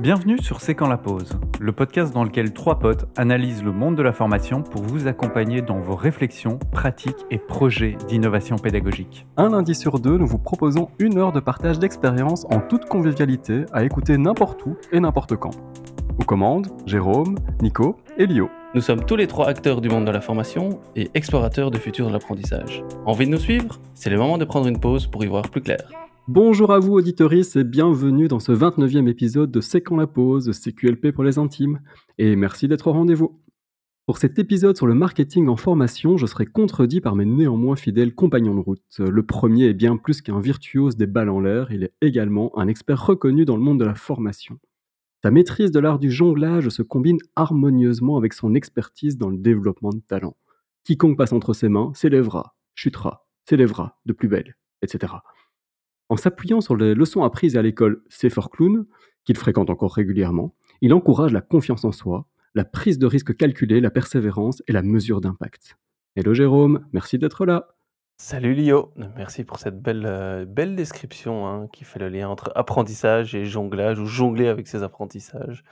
Bienvenue sur C'est quand la pause, le podcast dans lequel trois potes analysent le monde de la formation pour vous accompagner dans vos réflexions, pratiques et projets d'innovation pédagogique. Un lundi sur deux, nous vous proposons une heure de partage d'expériences en toute convivialité à écouter n'importe où et n'importe quand. Aux commandes, Jérôme, Nico et Lio. Nous sommes tous les trois acteurs du monde de la formation et explorateurs du futur de l'apprentissage. Envie de nous suivre? C'est le moment de prendre une pause pour y voir plus clair. Bonjour à vous auditoris et bienvenue dans ce 29e épisode de C'est quand la pause, CQLP pour les intimes, et merci d'être au rendez-vous. Pour cet épisode sur le marketing en formation, je serai contredit par mes néanmoins fidèles compagnons de route. Le premier est bien plus qu'un virtuose des balles en l'air, il est également un expert reconnu dans le monde de la formation. Sa maîtrise de l'art du jonglage se combine harmonieusement avec son expertise dans le développement de talent. Quiconque passe entre ses mains s'élèvera, chutera, s'élèvera de plus belle, etc. En s'appuyant sur les leçons apprises à l'école Sefer Clown, qu'il fréquente encore régulièrement, il encourage la confiance en soi, la prise de risque calculée, la persévérance et la mesure d'impact. Hello Jérôme, merci d'être là. Salut Lio, merci pour cette belle, euh, belle description hein, qui fait le lien entre apprentissage et jonglage, ou jongler avec ses apprentissages.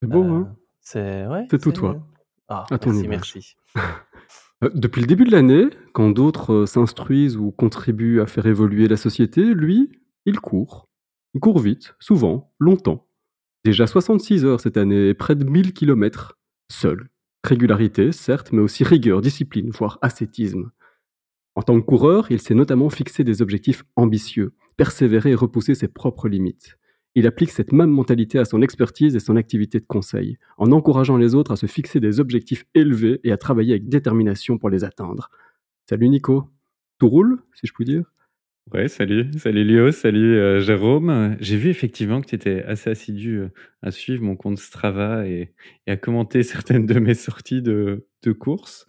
C'est beau, hein? Euh, C'est ouais, C'est tout c'est- toi. Ah, À merci, merci. Euh, Depuis le début de l'année, quand d'autres euh, s'instruisent ou contribuent à faire évoluer la société, lui, il court. Il court vite, souvent, longtemps. Déjà 66 heures cette année et près de 1000 kilomètres, seul. Régularité, certes, mais aussi rigueur, discipline, voire ascétisme. En tant que coureur, il s'est notamment fixé des objectifs ambitieux, persévérer et repousser ses propres limites. Il applique cette même mentalité à son expertise et son activité de conseil, en encourageant les autres à se fixer des objectifs élevés et à travailler avec détermination pour les atteindre. Salut Nico. Tout roule, si je puis dire? Ouais, salut, salut Léo, salut euh, Jérôme. J'ai vu effectivement que tu étais assez assidu euh, à suivre mon compte Strava et, et à commenter certaines de mes sorties de, de course.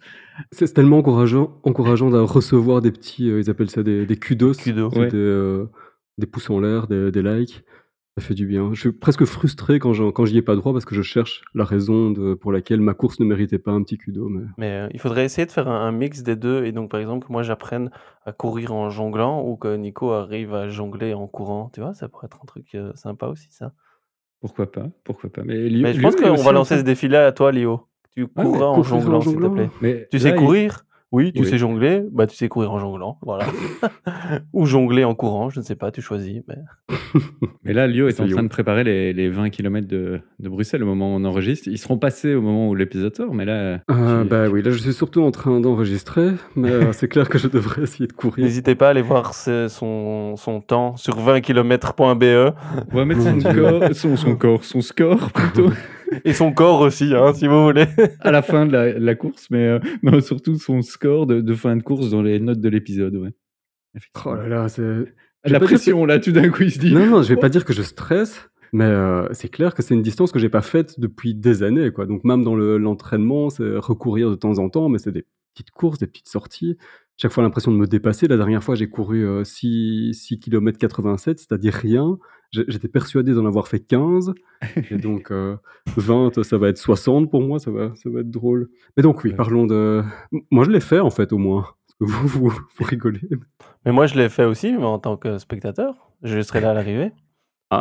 C'est tellement encourageant, encourageant de recevoir des petits, euh, ils appellent ça des, des kudos, Kudos. c'est Ouais. des, euh, des pouces en l'air, des, des likes. Ça fait du bien. Je suis presque frustré quand j'en- quand j'y ai pas droit parce que je cherche la raison de- pour laquelle ma course ne méritait pas un petit kudo. Mais... Mais euh, il faudrait essayer de faire un, un mix des deux. Et donc, par exemple, que moi j'apprenne à courir en jonglant ou que Nico arrive à jongler en courant. Tu vois, ça pourrait être un truc euh, sympa aussi, ça. Pourquoi pas, pourquoi pas. Mais, je pense est qu'on aussi va en lancer train- ce défi-là à toi, Léo. Tu Ah courras en courir en jonglant, s'il te jonglant. plaît. Mais Tu là, sais il- courir Oui, tu Oui. sais jongler Bah, tu sais courir en jonglant, voilà. Ou jongler en courant, je ne sais pas, tu choisis. Mais... Mais là, Lio est en train de préparer les, les 20 km de, de Bruxelles au moment où on enregistre. Ils seront passés au moment où l'épisode sort, mais là. Euh, tu- bah oui, là je suis surtout en train d'enregistrer, mais euh, c'est clair que je devrais essayer de courir. N'hésitez pas à aller voir ce- son, son temps sur 20km.be On va mettre son, Mon Dieu. corps, son, son corps, son score plutôt, et son corps aussi, hein, si vous voulez. à la fin de la, course, mais euh, non, surtout son score de, de fin de course dans les notes de l'épisode. Ouais. Oh là là, c'est. la pression, là, tout d'un coup, il se dit. Non, non, je vais Oh. pas dire que je stresse, mais euh, c'est clair que c'est une distance que j'ai pas faite depuis des années, quoi. Donc même dans le- l'entraînement, c'est recourir de temps en temps, mais c'est des petites courses, des petites sorties. Chaque fois l'impression de me dépasser. La dernière fois, j'ai couru euh, 6, 6 km 87, c'est-à-dire rien. J'étais persuadé d'en avoir fait 15. Et donc euh, 20, ça va être 60 pour moi, ça va, ça va être drôle. Mais donc oui, parlons de... Moi, je l'ai fait en fait au moins. Parce que vous, vous, vous rigolez. Mais moi, je l'ai fait aussi, mais en tant que spectateur. Je serai là à l'arrivée.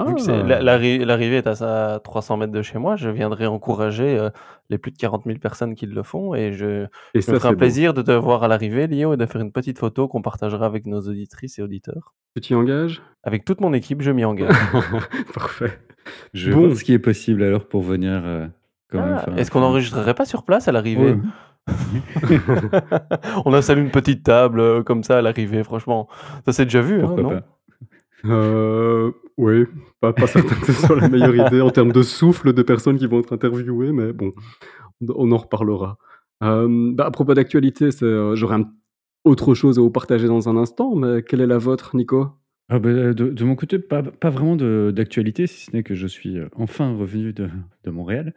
Ah, Vu que c'est- la- l'arri- l'arrivée est à ça- 300 mètres de chez moi, je viendrai encourager euh, les plus de 40 000 personnes qui le font et je, et je ça, me ferai c'est un beau. plaisir de te voir à l'arrivée, Lio, et de faire une petite photo qu'on partagera avec nos auditrices et auditeurs. Tu t'y engages? Avec toute mon équipe, je m'y engage. Parfait. Je vais Bon. voir ce qui est possible alors pour venir. euh, quand même Ah, faire un- Est-ce qu'on n'enregistrerait pas sur place à l'arrivée? Ouais. On installe une petite table euh, comme ça à l'arrivée, franchement. Ça s'est déjà vu, hein, Pourquoi non? pas? Euh, oui, pas, certain que ce soit la meilleure idée en termes de souffle de personnes qui vont être interviewées, mais bon, on en reparlera. Euh, bah, à propos d'actualité, euh, j'aurais autre chose à vous partager dans un instant, mais quelle est la vôtre, Nico? Ah bah, de, de mon côté, pas, pas vraiment d'actualité, si ce n'est que je suis euh, enfin revenu de, de Montréal.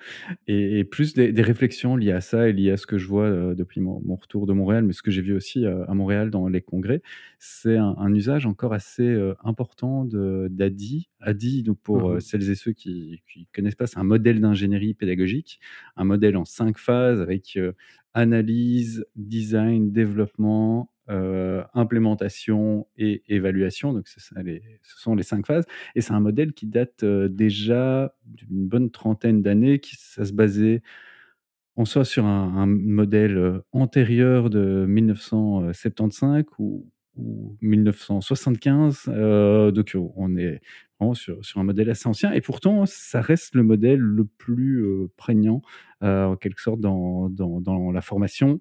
Et, et plus des, des réflexions liées à ça et liées à ce que je vois euh, depuis mon, mon retour de Montréal, mais ce que j'ai vu aussi euh, à Montréal dans les congrès, c'est un, un usage encore assez euh, important d'ADI. ADI, donc pour euh, Mhm. celles et ceux qui ne connaissent pas, c'est un modèle d'ingénierie pédagogique, un modèle en cinq phases avec euh, analyse, design, développement, implémentation et évaluation. Donc, ce sont les 5 phases et c'est un modèle qui date, déjà d'une bonne trentaine d'années, qui ça se basait en soi sur un modèle, antérieur de 1975 ou ou 1975, donc on est vraiment sur sur un modèle assez ancien et pourtant ça reste le modèle le plus, prégnant, en quelque sorte dans dans la formation.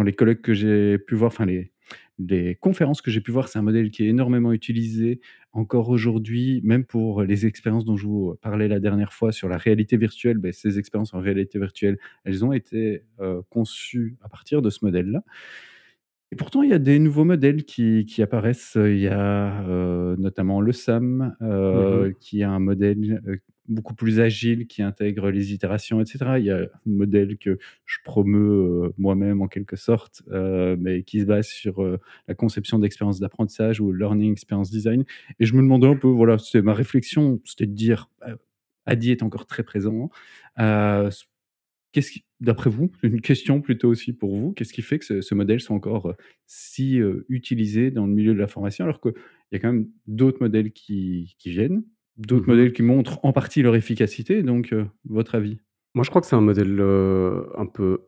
Dans les colloques que j'ai pu voir, enfin les les conférences que j'ai pu voir, c'est un modèle qui est énormément utilisé encore aujourd'hui, même pour les expériences dont je vous parlais la dernière fois sur la réalité virtuelle. Beh, ces expériences en réalité virtuelle, elles ont été, heu, conçues à partir de ce modèle-là et pourtant il y a des nouveaux modèles qui qui apparaissent. Il y a, heu, notamment le SAM, Mmh mh. heu, qui est un modèle, beaucoup plus agile, qui intègre les itérations et cetera. Il y a un modèle que je promeus, heu, moi-même en quelque sorte, heu, mais qui se base sur, heu, la conception d'expériences d'apprentissage ou learning experience design et je me demandais un peu, voilà, c'est ma réflexion, c'était de dire, heu, ADDIE est encore très présent, qu'est-ce qui d'après vous, une question plutôt aussi pour vous, qu'est-ce qui fait que ce modèle soit encore, si, utilisé dans le milieu de la formation? Alors qu'il y a quand même d'autres modèles qui qui viennent, d'autres Mmh mh. modèles qui montrent en partie leur efficacité donc heu, votre avis? Moi, je crois que c'est un modèle, heu, un peu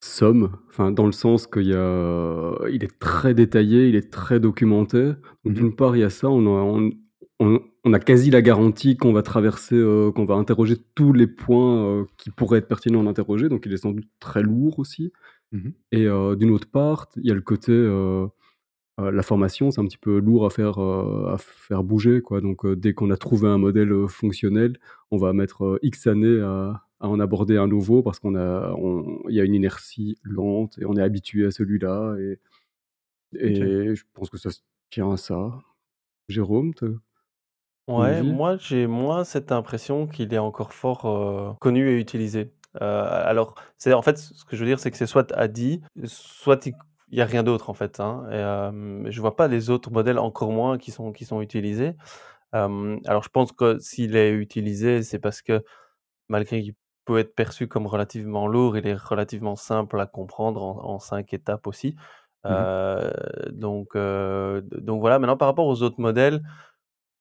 somme, enfin, dans le sens qu'il y a il est très détaillé, il est très documenté. Mmh mh. D'une part, il y a ça, on a on a quasi la garantie qu'on va traverser, heu, qu'on va interroger tous les points, qui pourraient être pertinents d'interroger, donc il est sans doute très lourd aussi Mmh mh. et d'une autre part, il y a le côté, la formation, c'est un petit peu lourd à faire, heu, à faire bouger, quoi, donc heu, dès qu'on a trouvé un modèle, fonctionnel, on va mettre, X années à à en aborder un nouveau parce qu'on a on y a une inertie lente et on est habitué à celui-là et je pense que ça se tient à ça. Jérôme, Ouais, moi j'ai moins cette impression qu'il est encore fort, connu et utilisé. Alors c'est en fait, ce que je veux dire, c'est que c'est soit ADDIE, soit il il y a rien d'autre en fait, hein et je vois pas les autres modèles, encore moins qui sont qui sont utilisés. Alors je pense que s'il est utilisé, c'est parce que malgré qu'il peut être perçu comme relativement lourd, il est relativement simple à comprendre en en 5 étapes aussi. Mmh mh. Heu, donc donc voilà. Maintenant par rapport aux autres modèles,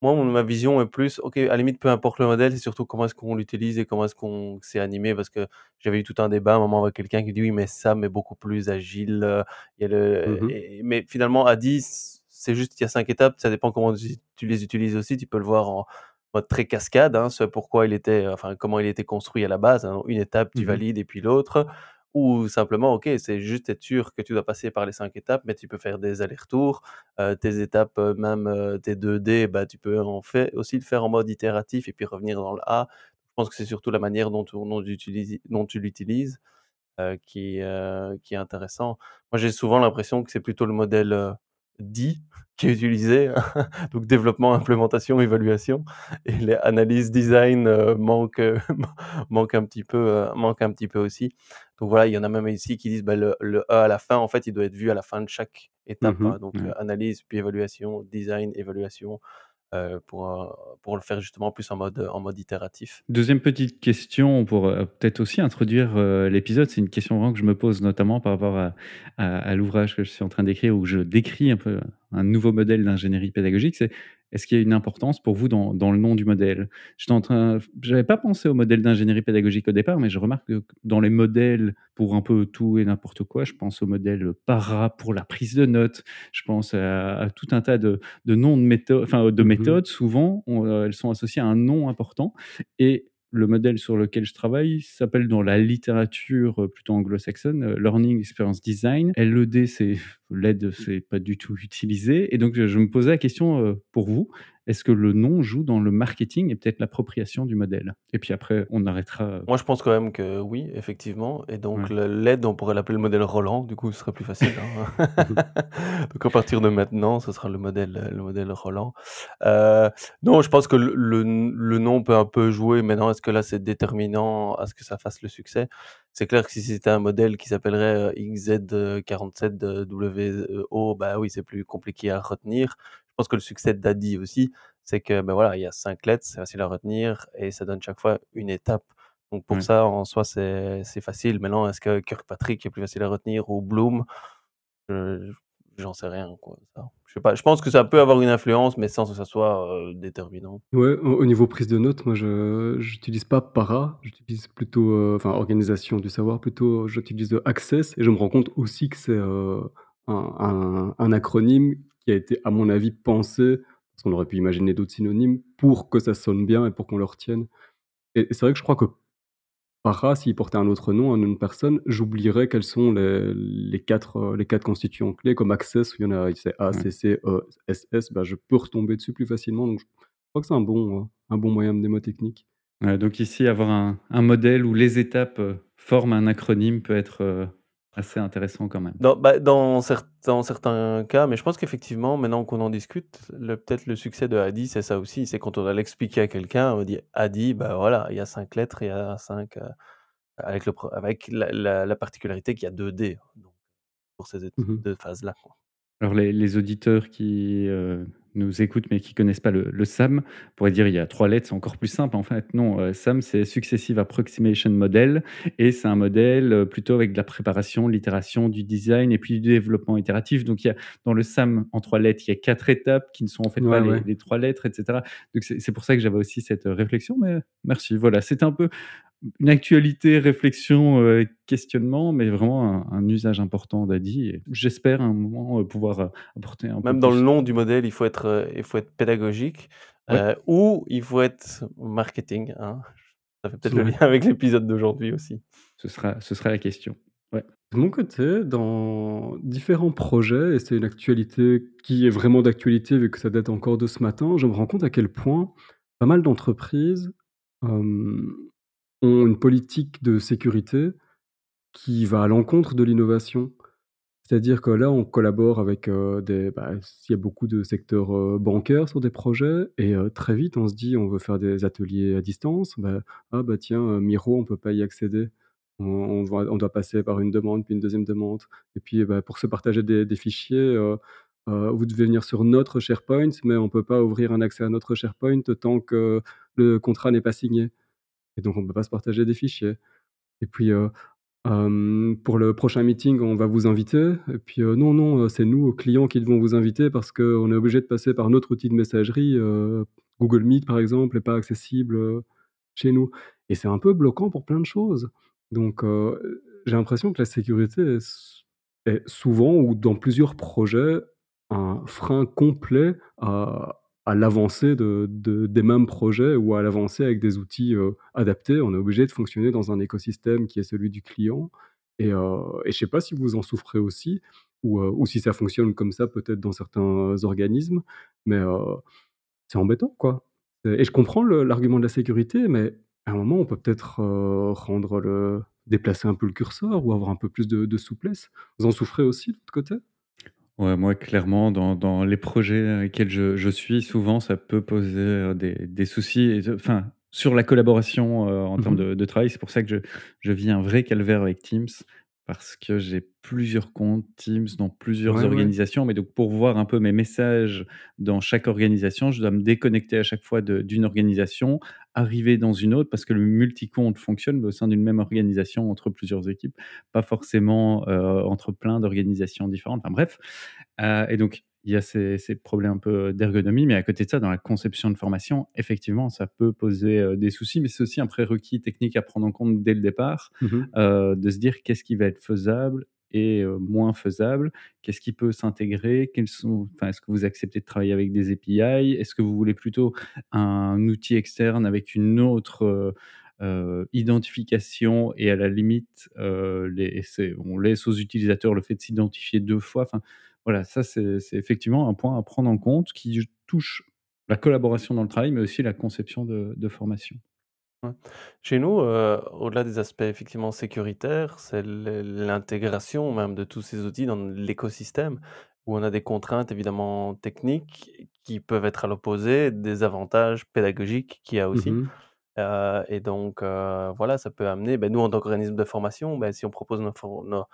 moi mon ma vision est plus OK, à la limite, peu importe le modèle, c'est surtout comment est-ce qu'on l'utilise et comment est-ce qu'on c'est animé parce que j'avais eu tout un débat à un moment avec quelqu'un qui dit: «Oui, mais SAM est beaucoup plus agile, heu, il y a Mmh le» mh. et mais finalement ADDIE, c c'est juste il y a 5 étapes, ça dépend comment tu tu les utilises aussi. Tu peux le voir en mode très cascade, hein, ce pourquoi il était enfin, comment il était construit à la base, hein. Une étape, tu Mmh mh. valides et puis l'autre ou simplement, OK, c'est juste être sûr que tu dois passer par les 5 étapes, mais tu peux faire des allers-retours. Heu, tes étapes, heu, même, heu, tes 2D, bah, tu peux en fait aussi le faire en mode itératif et puis revenir dans le A. Je pense que c'est surtout la manière dont tu l'utilises, qui, qui est intéressant. Moi, j'ai souvent l'impression que c'est plutôt le modèle, DIE qui est utilisé, donc développement, implémentation, évaluation et les analyses design, heu, manquent, heu, man manquent un petit peu, heu, manquent un petit peu aussi. Donc voilà, il y en a même ici qui disent: «Bah, le le E à la fin, en fait, il doit être vu à la fin de chaque Mmh étape», mh. hein, donc heu, Ouais. analyse, puis évaluation, design, évaluation, pour, heu, pour le faire justement plus en mode, heu, en mode itératif. 2e petite question pour, peut-être aussi introduire, l'épisode. C'est une question vraiment que je me pose notamment par rapport à l'ouvrage que je suis en train d'écrire où je décris un peu un nouveau modèle d'ingénierie pédagogique. Est-ce qu'il y a une importance pour vous dans dans le nom du modèle? F j'avais pas pensé au modèle d'ingénierie pédagogique au départ, mais je remarque que dans les modèles pour un peu tout et n'importe quoi, je pense au modèle, PARA pour la prise de notes. Je pense à à tout un tas de de noms de métho enfin, de Mmh mh. méthodes souvent, on, heu, elles sont associées à un nom important et le modèle sur lequel je travaille s'appelle dans la littérature, heu, plutôt anglo-saxonne, heu, Learning Experience Design. LED, c'est LED, c'est pas du tout utilisé et donc je me posais la question, heu, pour vous, est-ce que le nom joue dans le marketing et peut-être l'appropriation du modèle? Et puis après, on arrêtera, heu Moi, je pense quand même que oui, effectivement et donc Ouais. LED, on pourrait l'appeler le modèle Roland, du coup, ce serait plus facile, hein. Donc à partir de maintenant, ce sera le modèle, le modèle Roland. Heu, non, je pense que le le nom peut un peu jouer. Maintenant, est-ce que là, c'est déterminant à ce que ça fasse le succès? C'est clair que si c'était un modèle qui s'appellerait, heu, XZ, heu, 47 de WO, bah oui, c'est plus compliqué à retenir. Pense que le succès d'ADDIE aussi, c'est que, bah, voilà, il y a 5 lettres, c'est facile à retenir et ça donne chaque fois une étape. Donc pour Ouais. ça, en soi, c'est facile. Maintenant, est-ce que Kirkpatrick est plus facile à retenir ou Bloom? Je J'en sais rien, quoi. Je sais pas, je pense que ça peut avoir une influence, mais sans que ça soit, déterminant. Ouais, au au niveau prise de notes, moi je j'utilise pas Para, j'utilise plutôt, enfin organisation du savoir plutôt, j'utilise, Access et je me rends compte aussi que c'est, heu, un un un acronyme qui a été, à mon avis, pensé, parce qu'on aurait pu imaginer d'autres synonymes, pour que ça sonne bien et pour qu'on le retienne et et c'est vrai que je crois que Para, s'il portait un autre nom, un nom de personne, j'oublierais quels sont les les 4, heu, les 4 constituants clés comme Access où il y en a, c'est A. C, C, E, S, S, bah, je peux retomber dessus plus facilement donc je crois que c'est un bon, heu, un bon moyen mnémotechnique. Ouais, donc ici, avoir un un modèle où les étapes, heu, forment un acronyme peut être, assez intéressant quand même. Dans bah, dans cer dans certains cas, mais je pense qu'effectivement, maintenant qu'on en discute, le peut-être le succès de Hadi, c'est ça aussi, c'est quand on va l'expliquer à quelqu'un, on dit: «Hadi, bah, voilà, il y a 5 lettres, il y a 5, heu, avec le pro avec la la la particularité qu'il y a 2 D, donc pour ces Mmh mh. 2 phases-là, quoi. Alors les les auditeurs qui, heu, nous écoutent, mais qui connaissent pas le le SAM, pourraient dire: «Il y a 3 lettres, c'est encore plus simple». En fait, non, heu, SAM, c'est Successive Approximation Model et c'est un modèle, heu, plutôt avec de la préparation, l'itération, du design et puis du développement itératif. Donc il y a dans le SAM, en 3 lettres, il y a 4 étapes qui ne sont en fait pas Ouais, les 3 lettres et cetera. Donc c'est c'est pour ça que j'avais aussi cette, heu, réflexion, mais merci. Voilà, c'était un peu une actualité, réflexion, questionnement, mais vraiment un un usage important d'Hadi et j'espère à un moment, pouvoir, apporter un peu Même dans le nom du modèle, il faut être, il faut être pédagogique, Ouais, ou il faut être marketing, hein. Ça fait peut-être le lien avec l'épisode d'aujourd'hui aussi. ce sera ce sera la question. Ouais. De mon côté, dans différents projets et c'est une actualité qui est vraiment d'actualité vu que ça date encore de ce matin, je me rends compte à quel point pas mal d'entreprises, ont une politique de sécurité qui va à l'encontre de l'innovation. C'est-à-dire que là, on collabore avec, heu, des bah, il y a beaucoup de secteurs, heu, bancaires sur des projets et heu, très vite, on se dit: «On veut faire des ateliers à distance». Bah, ah bah, tiens, Miro, on peut pas y accéder. On doit passer par une demande, puis une deuxième demande et puis, bah, pour se partager des fichiers, vous devez venir sur notre SharePoint, mais on peut pas ouvrir un accès à notre SharePoint tant que le contrat n'est pas signé et donc on peut pas se partager des fichiers et puis, Hem, pour le prochain meeting, on va vous inviter et puis, heu, non, non, heu, c'est nous, clients, qui devons vous inviter parce qu'on est obligé de passer par notre outil de messagerie, Google Meet, par exemple, est pas accessible, chez nous et c'est un peu bloquant pour plein de choses. Donc, j'ai l'impression que la sécurité est souvent ou dans plusieurs projets un frein complet à à l'avancée de de des mêmes projets ou à l'avancée avec des outils, heu, adaptés. On est obligé de fonctionner dans un écosystème qui est celui du client et et je sais pas si vous en souffrez aussi ou heu, ou si ça fonctionne comme ça peut-être dans certains organismes, mais c'est embêtant, quoi. Et je comprends l'argument de la sécurité, mais à un moment, on peut peut-être, rendre le déplacer un peu le curseur ou avoir un peu plus de de souplesse. Vous en souffrez aussi de votre côté? Ouais, moi, clairement, dans dans les projets dans lesquels je je suis, souvent, ça peut poser, heu, des des soucis et enfin, sur la collaboration, heu, en termes Mmh de de travail. C'est pour ça que je je vis un vrai calvaire avec Teams parce que j'ai plusieurs comptes Teams dans plusieurs Ouais, ouais. organisations. Mais donc pour voir un peu mes messages dans chaque organisation, je dois me déconnecter à chaque fois d'une organisation, arriver dans une autre parce que le multi-compte fonctionne, mais au sein d'une même organisation entre plusieurs équipes, pas forcément, heu, entre plein d'organisations différentes. Enfin bref, Heu et donc il y a ces ces problèmes un peu d'ergonomie, mais à côté de ça, dans la conception de formation, effectivement, ça peut poser, heu, des soucis, mais c'est aussi un prérequis technique à prendre en compte dès le départ, Mmh mh. heu, de se dire qu'est-ce qui va être faisable et moins faisable? Qu'est-ce qui peut s'intégrer? Quels sont enfin, est-ce que vous acceptez de travailler avec des API? Est-ce que vous voulez plutôt un outil externe avec une autre, identification et à la limite, les on laisse aux utilisateurs le fait de s'identifier 2 fois, enfin voilà, ça c'est effectivement un point à prendre en compte qui touche la collaboration dans le travail, mais aussi la conception de de formation. Chez nous, heu, au-delà des aspects effectivement sécuritaires, c'est l'intégration même de tous ces outils dans l'écosystème, où on a des contraintes évidemment techniques qui peuvent être à l'opposé des avantages pédagogiques qu'il y a Mmh aussi. mh. Heu et donc heu, voilà, ça peut amener, beh, nous en tant qu'organisme de formation, bah, si on propose nos nos,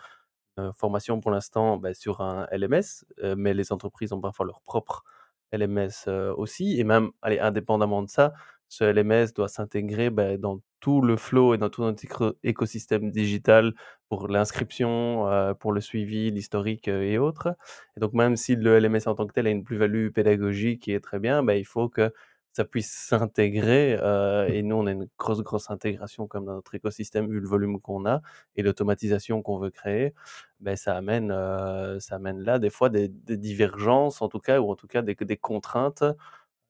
heu, formations pour l'instant, bah, sur un LMS, heu, mais les entreprises ont parfois leur propre LMS, heu, aussi. Et même, allez, indépendamment de ça, ce LMS doit s'intégrer, bah, dans tout le flow et dans tout notre écosystème digital pour l'inscription, pour le suivi, l'historique, et autres. Et donc même si le LMS en tant que tel a une plus-value pédagogique qui est très bien, bah, il faut que ça puisse s'intégrer, heu et nous on a une grosse, grosse intégration comme dans notre écosystème vu le volume qu'on a et l'automatisation qu'on veut créer, beh, ça amène, heu, ça amène là des fois des des divergences en tout cas ou en tout cas des des contraintes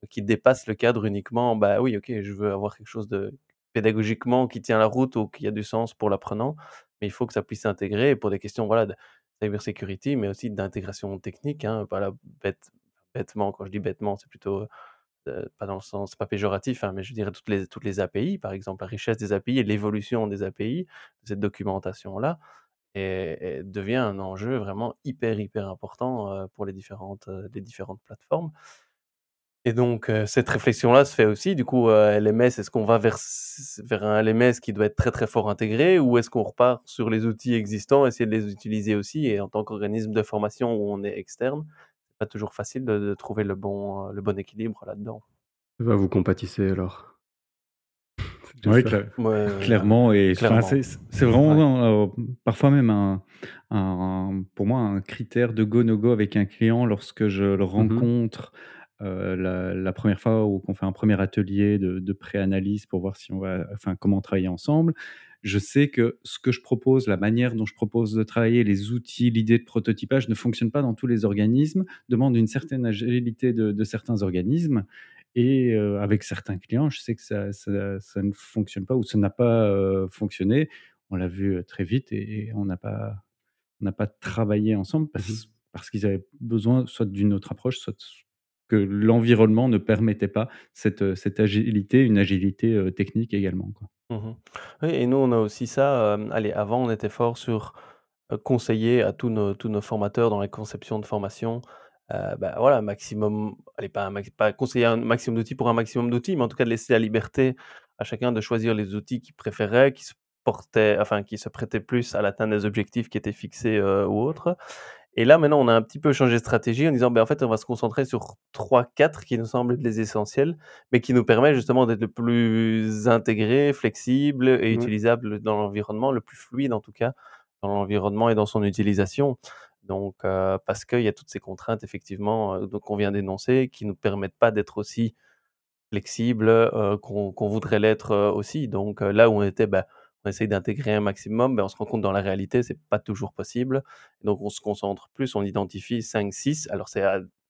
qui dépassent le cadre uniquement, bah, oui OK, je veux avoir quelque chose de pédagogiquement qui tient la route ou qui a du sens pour l'apprenant, mais il faut que ça puisse s'intégrer et pour des questions, voilà, de cybersecurity, mais aussi d'intégration technique, hein, voilà, bête bêtement, quand je dis bêtement, c'est plutôt, pas dans le sens pas péjoratif, hein, mais je dirais toutes les toutes les API, par exemple, la richesse des API et l'évolution des API, cette documentation-là et devient un enjeu vraiment hyper, hyper important, heu, pour les différentes, heu, les différentes plateformes. Et donc cette réflexion-là se fait aussi. Du coup, LMS, est-ce qu'on va vers vers un LMS qui doit être très, très fort intégré ou est-ce qu'on repart sur les outils existants, essayer de les utiliser aussi et en tant qu'organisme de formation où on est externe, pas toujours facile de de trouver le bon, heu, le bon équilibre là-dedans. Bah, vous compatissez alors. Oui, cla Ouais, clairement et c'est Ouais. vraiment, heu, parfois même un un pour moi, un critère de go, no go avec un client lorsque je le Mmh mh. rencontre, heu, la la 1re fois ou qu'on fait un 1er atelier de de pré-analyse pour voir si on va enfin, comment travailler ensemble. Je sais que ce que je propose, la manière dont je propose de travailler, les outils, l'idée de prototypage ne fonctionne pas dans tous les organismes, demande une certaine agilité de de certains organismes et heu, avec certains clients, je sais que ça ça ça ne fonctionne pas ou ça n'a pas, heu, fonctionné. On l'a vu, heu, très vite et et on n'a pas on n'a pas travaillé ensemble Mmh mh. parce qu'ils avaient besoin soit d'une autre approche, soit que l'environnement ne permettait pas cette, agilité, une agilité, technique également, quoi. Mmh mh. Oui et nous on a aussi ça, hem, allez avant on était fort sur, heu, conseiller à tous nos formateurs dans la conception de formation, heu, bah, voilà maximum allez pas un pas conseiller un maximum d'outils pour un maximum d'outils, mais en tout cas de laisser la liberté à chacun de choisir les outils qu'il préférait, qui se portaient enfin qui se prêtaient plus à l'atteinte des objectifs qui étaient fixés, heu, ou autres et là maintenant on a un petit peu changé de stratégie en disant: «Beh, en fait on va se concentrer sur 3-4 qui nous semblent les essentiels, mais qui nous permettent justement d'être le plus intégrés, flexibles et Ouais. utilisables dans l'environnement, le plus fluide en tout cas, dans l'environnement et dans son utilisation». Donc heu, parce qu'il y a toutes ces contraintes effectivement, donc qu'on vient d'énoncer, qui nous permettent pas d'être aussi flexibles, heu, qu'on voudrait l'être, heu, aussi. Donc là où on était, bah, on essaye d'intégrer un maximum, bah, on se rend compte dans la réalité, c'est pas toujours possible. Donc on se concentre plus, on identifie 5-6 alors c'est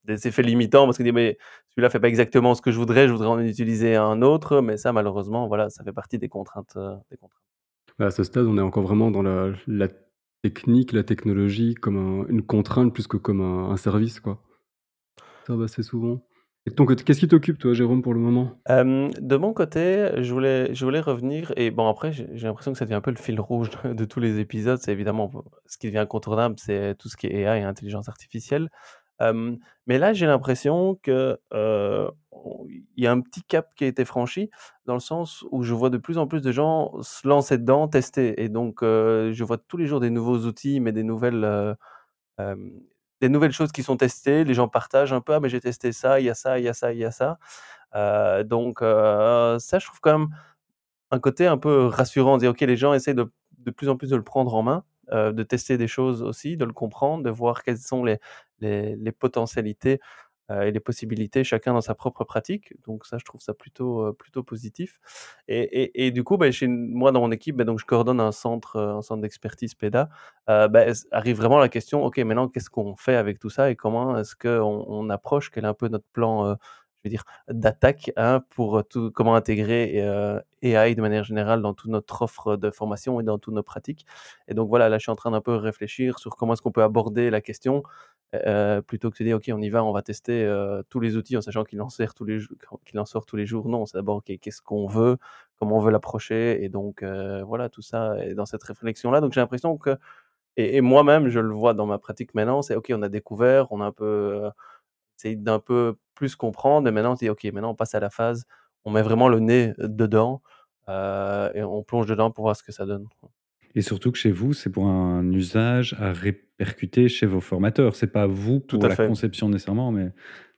des effets limitants parce qu'on dit: «Mais celui-là fait pas exactement ce que je voudrais, je voudrais en utiliser un autre», mais ça malheureusement voilà, ça fait partie des contraintes, contraintes. Bah, à ce stade, on est encore vraiment dans la technique, la technologie comme un une contrainte plus que comme un service, quoi. Ça arrive assez souvent ton côté, qu'est-ce qui t'occupe toi, Jérôme, pour le moment? Hem, de mon côté, je voulais je voulais revenir et bon après j'ai l'impression que ça devient un peu le fil rouge de tous les épisodes. C'est évidemment ce qui devient incontournable, c'est tout ce qui est AI et intelligence artificielle. Hem, mais là, j'ai l'impression que, il y a un petit cap qui a été franchi, dans le sens où je vois de plus en plus de gens se lancer dedans, tester et donc je vois tous les jours des nouveaux outils, mais des nouvelles, des nouvelles choses qui sont testées. Les gens partagent un peu: «Ah mais j'ai testé ça, il y a ça, il y a ça, il y a ça». Heu, donc heu, ça je trouve quand même un côté un peu rassurant, de dire: «OK, les gens essaient de de plus en plus de le prendre en main, heu, de tester des choses aussi, de le comprendre, de voir quelles sont les les potentialités, et les possibilités, chacun dans sa propre pratique». Donc ça, je trouve ça plutôt, heu, plutôt positif et et du coup, bah, chez moi dans mon équipe, bah, donc je coordonne un centre, heu, un centre d'expertise PEDA, heu, bah, arrive vraiment la question: «OK, maintenant qu'est-ce qu'on fait avec tout ça et comment est-ce qu'on on approche? Quel est un peu notre plan, dire d'attaque, hein, pour, tout comment intégrer, heu, AI de manière générale dans toute notre offre de formation et dans toutes nos pratiques?» et donc voilà, là, je suis en train d'un peu réfléchir sur comment est-ce qu'on peut aborder la question, plutôt que de dire: «OK, on y va, on va tester, tous les outils en sachant qu'il en en sort tous les jours». Non, c'est d'abord: «OK, qu'est-ce qu'on veut? Comment on veut l'approcher?» et donc voilà, tout ça est dans cette réflexion-là. Donc j'ai l'impression que et moi-même, je le vois dans ma pratique maintenant, c'est: «OK, on a découvert, on a un peu, essayé d'un peu plus comprendre et maintenant on se dit: "OK, maintenant on passe à la phase, on met vraiment le nez dedans, et on plonge dedans pour voir ce que ça donne". Et surtout que chez vous, c'est pour un usage à répercuter chez vos formateurs. C'est pas vous Tout pour à la fait. conception nécessairement, mais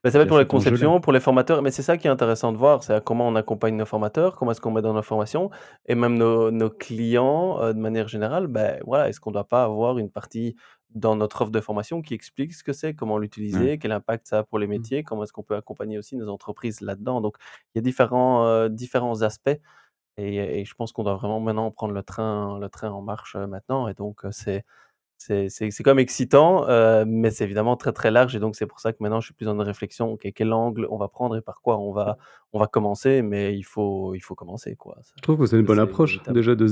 Bah, ça va être pour la conception, pour les formateurs, mais c'est ça qui est intéressant de voir, c'est à comment on accompagne nos formateurs, comment est-ce qu'on met dans nos formations et même nos nos clients, de manière générale, beh, voilà, est-ce qu'on doit pas avoir une partie dans notre offre de formation qui explique ce que c'est, comment Ouais. l'utiliser, quel impact ça a pour les Mmh. métiers, comment est-ce qu'on peut accompagner aussi nos entreprises là-dedans? Donc il y a différents, heu, différents aspects et et je pense qu'on doit vraiment maintenant prendre le train le train en marche, heu, maintenant et donc c'est quand même excitant, heu, mais c'est évidemment très, très large et donc c'est pour ça que maintenant je suis plus dans une réflexion: «OK, quel angle on va prendre et par quoi on va on va commencer?» mais il faut il faut commencer quoi, ça Je trouve que c'est une bonne approche, déjà de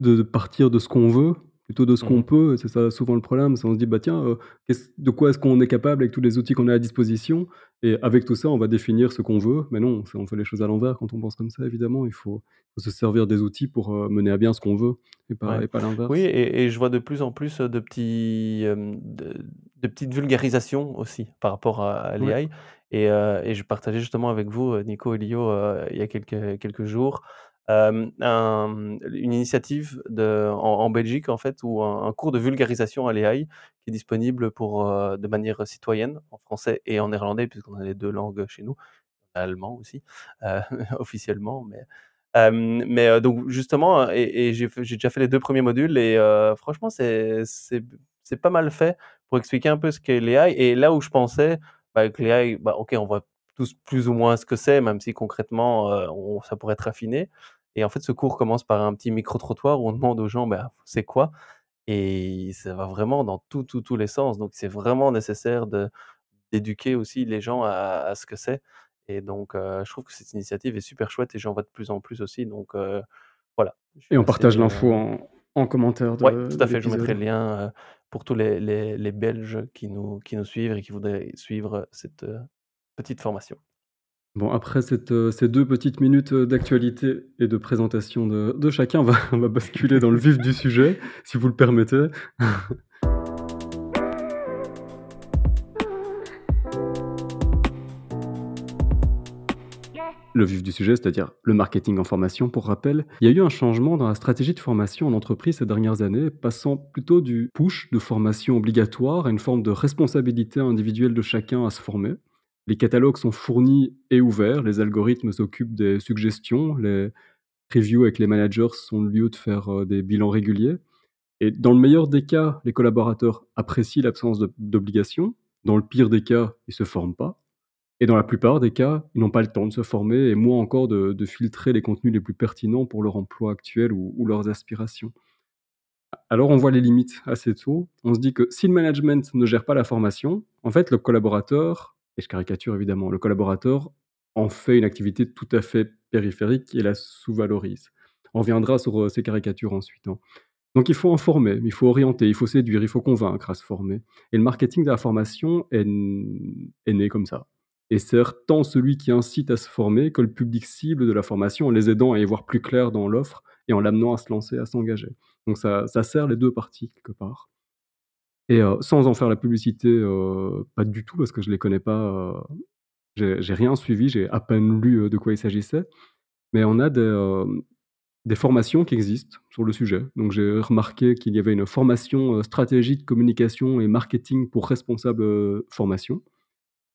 de partir de ce qu'on veut, plutôt de ce Mmh qu'on mh. peut. C'est ça souvent le problème, c'est on se dit: «Bah tiens, qu'est-ce de quoi est-ce qu'on est capable avec tous les outils qu'on a à disposition?» et avec tout ça, on va définir ce qu'on veut. Mais non, on fait les choses à l'envers quand on pense comme ça évidemment. Il faut faut se servir des outils pour, heu, mener à bien ce qu'on veut et pas Ouais. et pas Oui l'inverse. et et je vois de plus en plus, heu, de petits, hem, de de petites vulgarisations aussi par rapport à à Ouais. et je partageais justement avec vous, Nico et Lio, il y a quelques quelques jours, mmh, une initiative en Belgique en fait où un cours de vulgarisation à l'AI qui est disponible pour, heu, de manière citoyenne en français et en néerlandais puisqu'on a les 2 langues chez nous, allemand aussi, heu, officiellement mais mais donc justement, et j'ai déjà fait les 2 premiers modules et franchement c'est pas mal fait pour expliquer un peu ce qu'est l'AI et là où je pensais, bah, que l'AI, bah, OK, on voit tous plus ou moins ce que c'est, même si concrètement, ça pourrait être affiné et en fait, ce cours commence par un petit micro-trottoir où on demande aux gens: «Bah, c'est quoi?» et ça va vraiment dans tous, tous, tous les sens donc c'est vraiment nécessaire d'éduquer aussi les gens à à ce que c'est et donc je trouve que cette initiative est super chouette et j'en vois de plus en plus aussi donc voilà, Et on partage l'info heu en en commentaire de tout à fait, je mettrai le lien, pour tous les les les Belges qui nous qui nous suivent et qui voudraient suivre cette, petite formation. Bon, après heu, ces 2 petites minutes, heu, d'actualité et de présentation de chacun, va on va basculer dans le vif du sujet, si vous le permettez. Le vif du sujet, c'est-à-dire le marketing en formation, pour rappel. Il y a eu un changement dans la stratégie de formation en entreprise ces dernières années, passant plutôt du push de formation obligatoire à une forme de responsabilité individuelle de chacun à se former. Les catalogues sont fournis et ouverts, les algorithmes s'occupent des suggestions, les reviews avec les managers sont le lieu de faire, heu, des bilans réguliers et dans le meilleur des cas, les collaborateurs apprécient l'absence d'ob d'obligation. Dans le pire des cas, ils se forment pas et dans la plupart des cas, ils n'ont pas le temps de se former et moins encore de filtrer les contenus les plus pertinents pour leur emploi actuel ou leurs aspirations. Alors on voit les limites assez tôt. On se dit que si le management ne gère pas la formation, en fait, le collaborateur et je caricature évidemment, le collaborateur en fait une activité tout à fait périphérique et la sous-valorise. On reviendra sur, heu, ces caricatures ensuite, hein. Donc il faut informer, il faut orienter, il faut séduire, il faut convaincre à se former et le marketing de la formation est né comme ça et sert tant celui qui incite à se former que le public cible de la formation en les aidant à y voir plus clair dans l'offre et en l'amenant à se lancer, à s'engager. Donc ça ça sert les 2 parties quelque part et sans en faire la publicité, pas du tout parce que je les connais pas, heu, j'ai rien suivi, j'ai à peine lu, de quoi il s'agissait, mais on a des, des formations qui existent sur le sujet. Donc j'ai remarqué qu'il y avait une formation, stratégie de communication et marketing pour responsables, formation,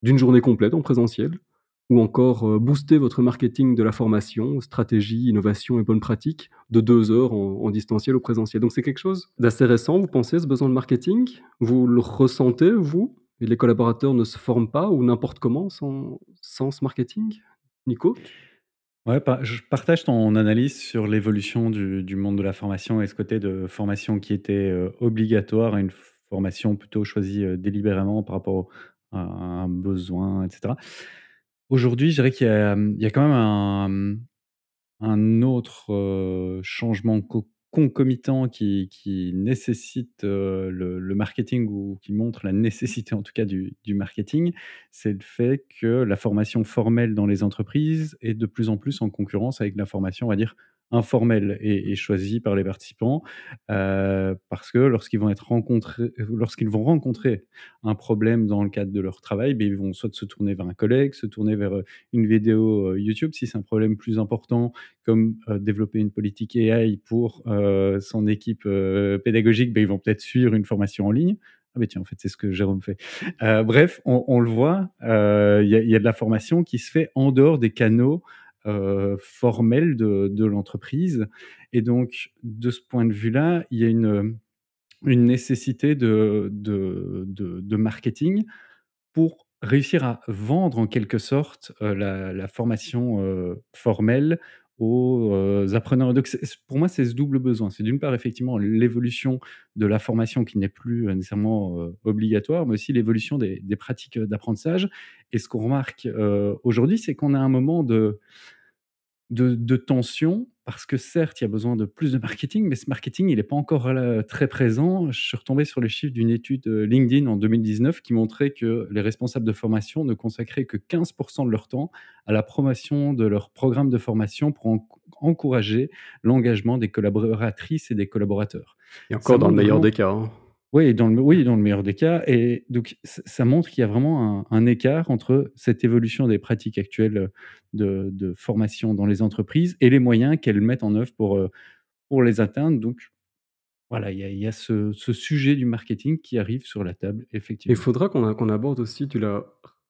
d'une journée complète en présentiel ou encore, heu, booster votre marketing de la formation, stratégie, innovation et bonnes pratiques de 2 heures en en distanciel ou présentiel. Donc c'est quelque chose d'assez récent, vous pensez, ce besoin de marketing? Vous le ressentez, vous? Et les collaborateurs ne se forment pas ou n'importe comment sans sans ce marketing? Nico? Ouais, je partage ton analyse sur l'évolution du du monde de la formation et ce côté de formation qui était, heu, obligatoire à une formation plutôt choisie, heu, délibérément par rapport à un besoin et cetera. Aujourd'hui, je dirais qu'il y a, quand même un, autre, changement co concomitant qui nécessite, le marketing ou qui montre la nécessité en tout cas du marketing. C'est le fait que la formation formelle dans les entreprises est de plus en plus en concurrence avec la formation, on va dire, informel et et choisi par les participants, heu, parce que lorsqu'ils vont être rencontrés lorsqu'ils vont rencontrer un problème dans le cadre de leur travail, beh, ils vont soit se tourner vers un collègue, se tourner vers, heu, une vidéo, heu, YouTube. Si c'est un problème plus important comme, développer une politique AI pour, son équipe, pédagogique, beh, ils vont peut-être suivre une formation en ligne. Ah beh, tiens, en fait, c'est ce que Jérôme fait. Bref, on le voit, il y a de la formation qui se fait en dehors des canaux, heu, formels de l'entreprise et donc de ce point de vue-là, il y a une, nécessité de marketing pour réussir à vendre en quelque sorte, heu, la formation, heu, formelle aux, apprenants. Donc pour moi, c'est ce double besoin. C'est d'une part effectivement l'évolution de la formation qui n'est plus, nécessairement, obligatoire, mais aussi l'évolution des pratiques, d'apprentissage et ce qu'on remarque, aujourd'hui, c'est qu'on a un moment de de de tension parce que certes, il y a besoin de plus de marketing, mais ce marketing, il est pas encore là, très présent. Je suis retombé sur les chiffres d'une étude, heu, LinkedIn en 2019 qui montrait que les responsables de formation ne consacraient que 15% de leur temps à la promotion de leur programme de formation pour enc encourager l'engagement des collaboratrices et des collaborateurs. Et Ça encore dans le meilleur vraiment des cas, hein. Oui, dans le oui, dans le meilleur des cas et donc ça montre qu'il y a vraiment un un écart entre cette évolution des pratiques actuelles, heu, de de formation dans les entreprises et les moyens qu'elles mettent en œuvre pour, heu, pour les atteindre. Donc voilà, il y a il y a ce ce sujet du marketing qui arrive sur la table, Il effectivement. faudra qu'on a qu'on aborde aussi, tu l'as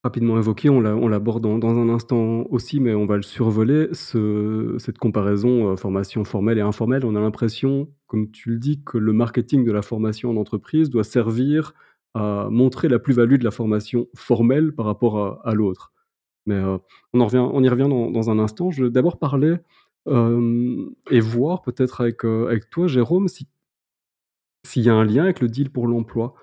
rapidement évoqué, on l'a on l'aborde dans un instant aussi, mais on va le survoler, ce cette comparaison, heu, formation formelle et informelle. On a l'impression, comme tu le dis, que le marketing de la formation en entreprise doit servir à montrer la plus-value de la formation formelle par rapport à l'autre. Mais, heu, on en revient on y revient dans un instant. Je veux d'abord parler, hem et voir peut-être avec, avec toi Jérôme si s'il y a un lien avec le deal pour l'emploi.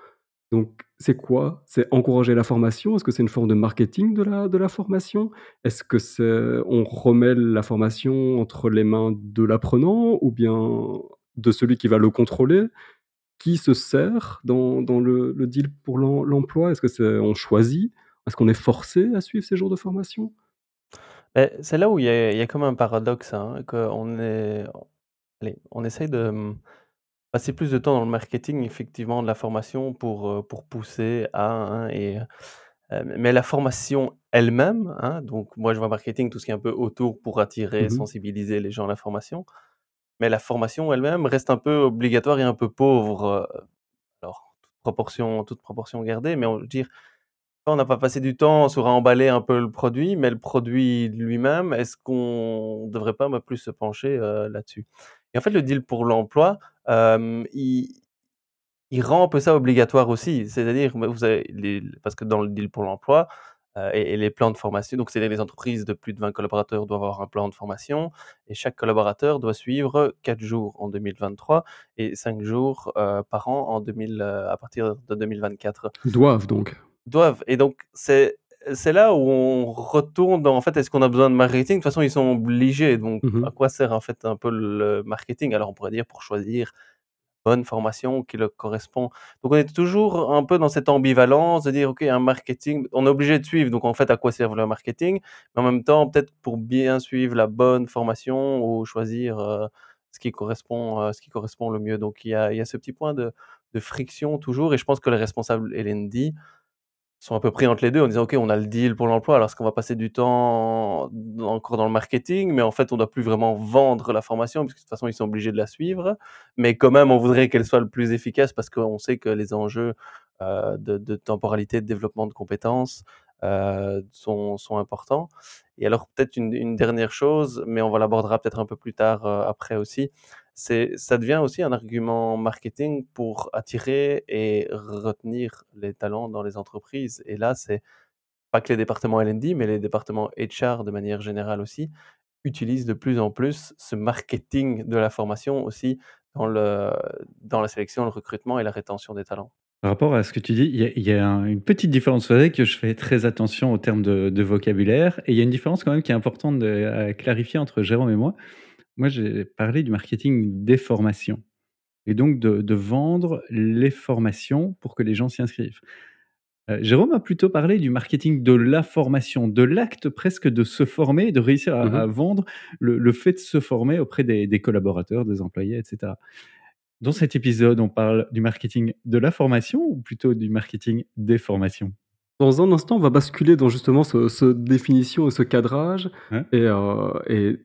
Donc, c'est quoi? C'est encourager la formation? Est-ce que c'est une forme de marketing de la de la formation? Est-ce que c'est on remet la formation entre les mains de l'apprenant ou bien de celui qui va le contrôler? Qui se sert dans dans le deal pour l'em l'emploi? Est-ce que on choisit? Est-ce qu'on est forcé à suivre ces jours de formation? Beh, c'est là où il y a comme un paradoxe, hein, qu'on est allez, on essaye de, passer plus de temps dans le marketing effectivement de la formation pour, heu, pour pousser à, hein et heu, mais la formation elle-même, hein, donc moi je vois marketing, tout ce qui est un peu autour pour attirer, Mmh mh. sensibiliser les gens à la formation, mais la formation elle-même reste un peu obligatoire et un peu pauvre, heu, alors toute proportion toute proportion gardée, mais on veut dire on n'a pas passé du temps sur à emballer un peu le produit, mais le produit lui-même, est-ce qu'on devrait pas, bah, plus se pencher, heu, là-dessus? Et en fait, le deal pour l'emploi, il il rend un peu ça obligatoire aussi. C'est-à-dire, bah, vous avez les parce que dans le deal pour l'emploi, et et les plans de formation donc c'est les entreprises de plus de 20 collaborateurs doivent avoir un plan de formation et chaque collaborateur doit suivre 4 jours en 2023 et 5 jours, par an en 2000, heu, à partir de 2024. Doivent donc. Doivent et donc c'est c'est là où on retourne dans en fait, est-ce qu'on a besoin de marketing? De toute façon, ils sont obligés, donc Mmh à quoi sert en fait un peu le marketing? Alors on pourrait dire pour choisir bonne formation qui leur correspond. Donc on est toujours un peu dans cette ambivalence de dire: «OK, un marketing» on est obligé de suivre, donc en fait, à quoi sert le marketing? Mais en même temps, peut-être pour bien suivre la bonne formation ou choisir, heu, ce qui correspond, heu, ce qui correspond le mieux. Donc il y a il y a ce petit point de de friction toujours et je pense que les responsables L&D sont un peu pris entre les 2 en disant: «OK, on a le deal pour l'emploi, alors est-ce qu'on va passer du temps encore dans le marketing?» mais en fait, on doit plus vraiment vendre la formation puisque de toute façon, ils sont obligés de la suivre. Mais quand même, on voudrait qu'elle soit le plus efficace parce qu'on sait que les enjeux, heu, de temporalité, de développement de compétences, heu, sont sont importants. Et alors peut-être une dernière chose, mais on va l'abordera peut-être un peu plus tard, heu, après aussi, ça devient aussi un argument marketing pour attirer et retenir les talents dans les entreprises. Et là, c'est pas que les départements L&D, mais les départements HR de manière générale aussi, utilisent de plus en plus ce marketing de la formation aussi dans la sélection, le recrutement et la rétention des talents. Par rapport à ce que tu dis, il y a une petite différence. Que je fais très attention aux termes de vocabulaire et il y a une différence quand même qui est importante à clarifier entre Jérôme et moi. Moi, j'ai parlé du marketing des formations et donc de de vendre les formations pour que les gens s'y inscrivent. Heu, Jérôme a plutôt parlé du marketing de la formation, de l'acte presque de se former, de réussir à Mmh à vendre le le fait de se former auprès des des collaborateurs, des employés et cetera. Dans cet épisode, on parle du marketing de la formation ou plutôt du marketing des formations? Dans un instant, on va basculer dans justement ce ce définition et ce cadrage Ouais, et et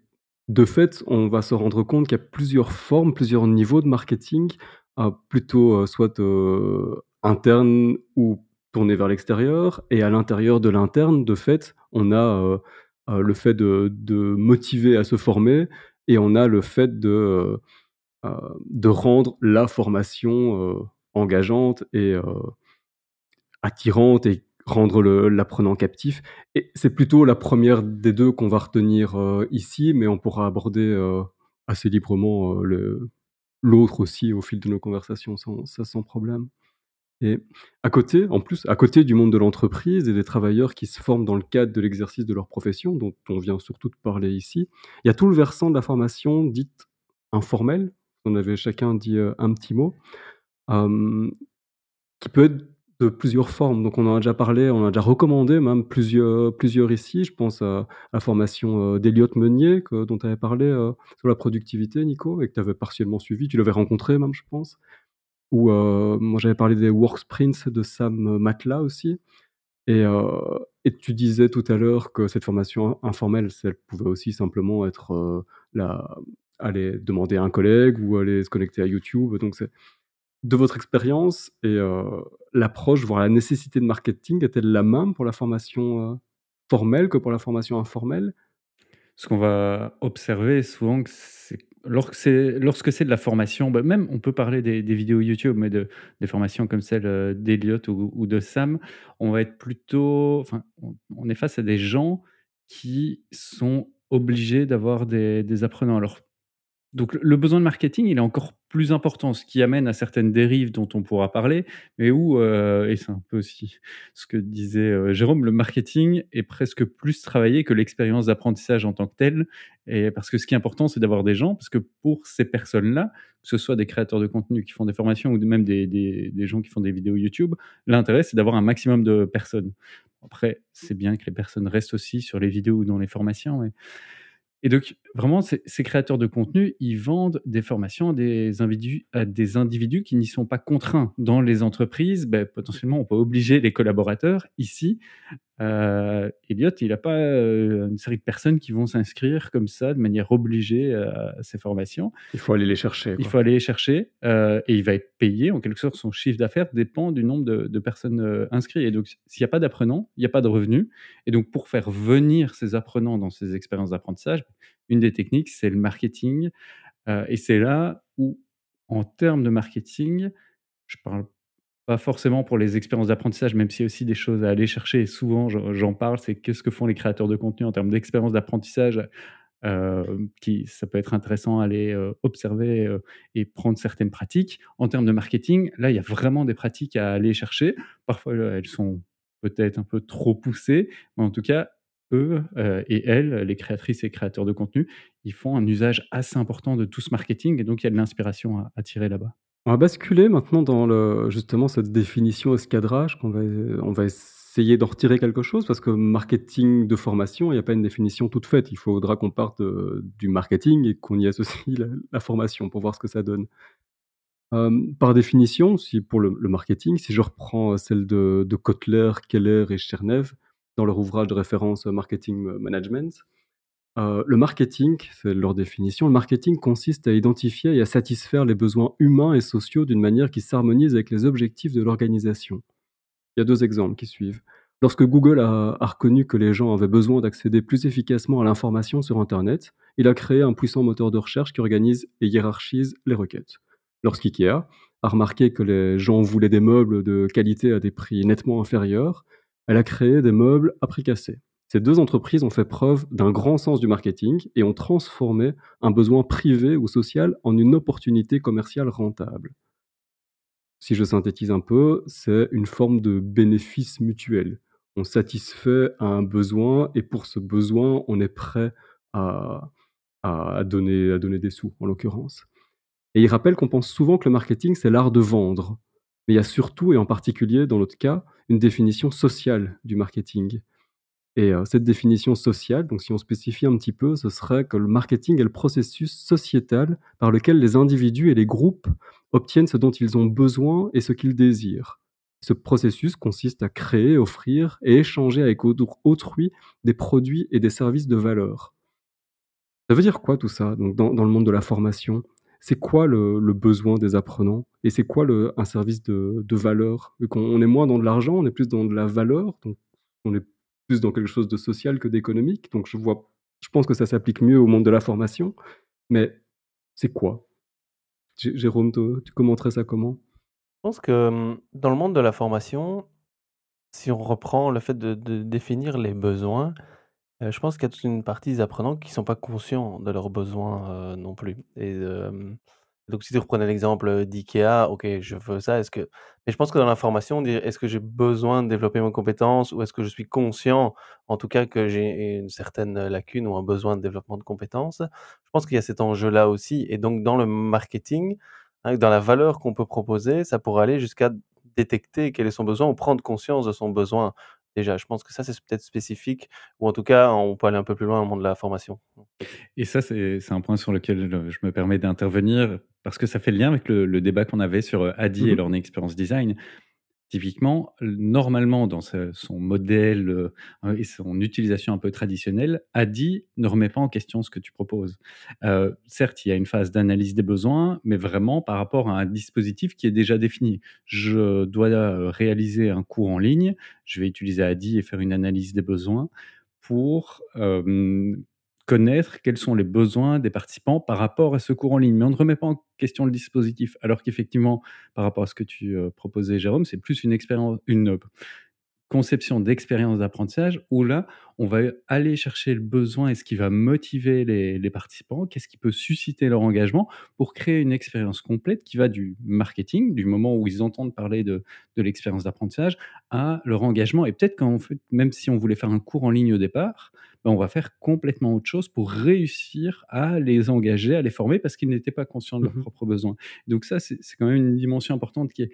de fait, on va se rendre compte qu'il y a plusieurs formes, plusieurs niveaux de marketing, heu, plutôt, heu, soit, heu, interne ou tourné vers l'extérieur. Et à l'intérieur de l'interne, de fait, on a, le fait de motiver à se former et on a le fait de, rendre la formation, engageante et Attirante rendre le l'apprenant captif et c'est plutôt la première des 2 qu'on va retenir, heu, ici, mais on pourra aborder, heu, assez librement, le l'autre aussi au fil de nos conversations sans ça sans problème et à côté, en plus, à côté du monde de l'entreprise et des travailleurs qui se forment dans le cadre de l'exercice de leur profession, dont on vient surtout de parler ici, il y a tout le versant de la formation dite informelle. On avait chacun dit, un petit mot, qui peut être de plusieurs formes. Donc on en a déjà parlé, on a déjà recommandé même plusieurs plusieurs ici. Je pense à la formation, heu, d'Eliott Meunier que dont tu avais parlé, heu, sur la productivité Nico et que tu avais partiellement suivi. Tu l'avais rencontré même je pense. Ou, heu, moi j'avais parlé des work sprints de Sam, Matla aussi et tu disais tout à l'heure que cette formation informelle, elle pouvait aussi simplement être, la aller demander à un collègue ou aller se connecter à YouTube. Donc c'est de votre expérience et heu, l'approche, voire la nécessité de marketing est-elle la même pour la formation, heu, formelle que pour la formation informelle? Ce qu'on va observer souvent c'est lorsque c'est de la formation, bah, même on peut parler des vidéos YouTube, mais de des formations comme celle, heu, d'Eliott ou de Sam, on va être plutôt enfin, est face à des gens qui sont obligés d'avoir des des apprenants. Alors Donc le besoin de marketing, il est encore plus important, ce qui amène à certaines dérives dont on pourra parler, mais où, heu et c'est un peu aussi ce que disait, heu, Jérôme, le marketing est presque plus travaillé que l'expérience d'apprentissage en tant que telle et parce que ce qui est important, c'est d'avoir des gens, parce que pour ces personnes-là, que ce soit des créateurs de contenu qui font des formations ou même des des des gens qui font des vidéos YouTube, l'intérêt, c'est d'avoir un maximum de personnes. Après, c'est bien que les personnes restent aussi sur les vidéos ou dans les formations, mais et donc, vraiment, ces créateurs de contenu, ils vendent des formations à des individus qui n'y sont pas contraints. Dans les entreprises, beh, potentiellement, on peut obliger les collaborateurs. Ici, Elliott, il a pas, heu, une série de personnes qui vont s'inscrire comme ça de manière obligée à ces formations. Il faut aller les chercher, Il faut aller les chercher, heu et il va être payé en quelque sorte. Son chiffre d'affaires dépend du nombre de de personnes, inscrites et donc s'il y a pas d'apprenants, il y a pas de revenus et donc pour faire venir ces apprenants dans ces expériences d'apprentissage, une des techniques, c'est le marketing, et c'est là où, en termes de marketing, je parle pas forcément pour les expériences d'apprentissage, même s'il y a aussi des choses à aller chercher et souvent j'en parle, c'est qu'est-ce que font les créateurs de contenu en termes d'expérience d'apprentissage, heu, qui ça peut être intéressant à aller, heu, observer, heu et prendre certaines pratiques. En termes de marketing, là, il y a vraiment des pratiques à aller chercher. Parfois, elles sont peut-être un peu trop poussées, mais en tout cas, eux, et elles, les créatrices et créateurs de contenu, ils font un usage assez important de tout ce marketing et donc il y a de l'inspiration à tirer là-bas. On va basculer maintenant dans justement cette définition et ce cadrage qu'on va, on va essayer d'en retirer quelque chose parce que marketing de formation, il y a pas une définition toute faite. Il faudra qu'on parte, heu, du marketing et qu'on y associe la formation pour voir ce que ça donne. Hem, par définition, si pour le marketing, si je reprends, heu, celle de de Kotler, Keller et Chernev dans leur ouvrage de référence, Marketing Management, heu, le marketing, c'est leur définition, le marketing consiste à identifier et à satisfaire les besoins humains et sociaux d'une manière qui s'harmonise avec les objectifs de l'organisation. Il y a 2 exemples qui suivent. Lorsque Google a a reconnu que les gens avaient besoin d'accéder plus efficacement à l'information sur internet, il a créé un puissant moteur de recherche qui organise et hiérarchise les requêtes. Lorsqu'IKEA a remarqué que les gens voulaient des meubles de qualité à des prix nettement inférieurs, elle a créé des meubles à prix cassés. Ces 2 entreprises ont fait preuve d'un grand sens du marketing et ont transformé un besoin privé ou social en une opportunité commerciale rentable. Si je synthétise un peu, c'est une forme de bénéfice mutuel. On satisfait un besoin et pour ce besoin, on est prêt à à donner à donner des sous, en l'occurrence. Et il rappelle qu'on pense souvent que le marketing, c'est l'art de vendre. Mais il y a surtout et en particulier dans notre cas, une définition sociale du marketing. Et heu, cette définition sociale, donc si on spécifie un petit peu, ce serait que le marketing est le processus sociétal par lequel les individus et les groupes obtiennent ce dont ils ont besoin et ce qu'ils désirent. Ce processus consiste à créer, offrir et échanger avec autrui des produits et des services de valeur. Ça veut dire quoi tout ça, donc dans le monde de la formation? C'est quoi le besoin des apprenants? Et c'est quoi un service de valeur? Vu qu'on on est moins dans de l'argent, on est plus dans de la valeur, donc plus dans quelque chose de social que d'économique, donc je vois je pense que ça s'applique mieux au monde de la formation, mais c'est quoi? Jé Jérôme, tu commenterais ça comment? Je pense que, dans le monde de la formation, si on reprend le fait de définir les besoins, heu, je pense qu'il y a toute une partie des apprenants qui sont pas conscients de leurs besoins, heu, non plus et donc si tu reprenais l'exemple, d'IKEA, OK, je veux ça, est-ce que mais je pense que dans la formation, dire: «Est-ce que j'ai besoin de développer mes compétences?» ou «Est-ce que je suis conscient, en tout cas, que j'ai une certaine, lacune ou un besoin de développement de compétences?» je pense qu'il y a cet enjeu-là aussi et donc dans le marketing, hein, dans la valeur qu'on peut proposer, ça pourrait aller jusqu'à détecter quel est son besoin ou prendre conscience de son besoin. Déjà, je pense que ça, c'est peut-être spécifique ou en tout cas, on peut aller un peu plus loin le monde de la formation. Et ça, c'est un point sur lequel, je me permets d'intervenir parce que ça fait le lien avec le le débat qu'on avait sur, heu, Addy et Mmh Learning Experience Design. Typiquement, normalement, dans son modèle, heu et son utilisation un peu traditionnelle, Addy ne remet pas en question ce que tu proposes. Heu, certes, il y a une phase d'analyse des besoins, mais vraiment par rapport à un dispositif qui est déjà défini. Je dois, réaliser un cours en ligne, je vais utiliser Addy et faire une analyse des besoins pour, connaître quels sont les besoins des participants par rapport à ce cours en ligne. Mais on ne remet pas en question le dispositif. Alors qu'effectivement, par rapport à ce que tu, heu, proposais Jérôme, c'est plus une expérience une, heu, conception d'expérience d'apprentissage où là, on va aller chercher le besoin et ce qui va motiver les les participants, qu'est-ce qui peut susciter leur engagement pour créer une expérience complète qui va du marketing, du moment où ils entendent parler de de l'expérience d'apprentissage, à leur engagement et peut-être qu'en fait, même si on voulait faire un cours en ligne au départ, bah, on va faire complètement autre chose pour réussir à les engager, à les former parce qu'ils n'étaient pas conscients de leurs Mmh propres besoins. Donc ça, c'est quand même une dimension importante qui est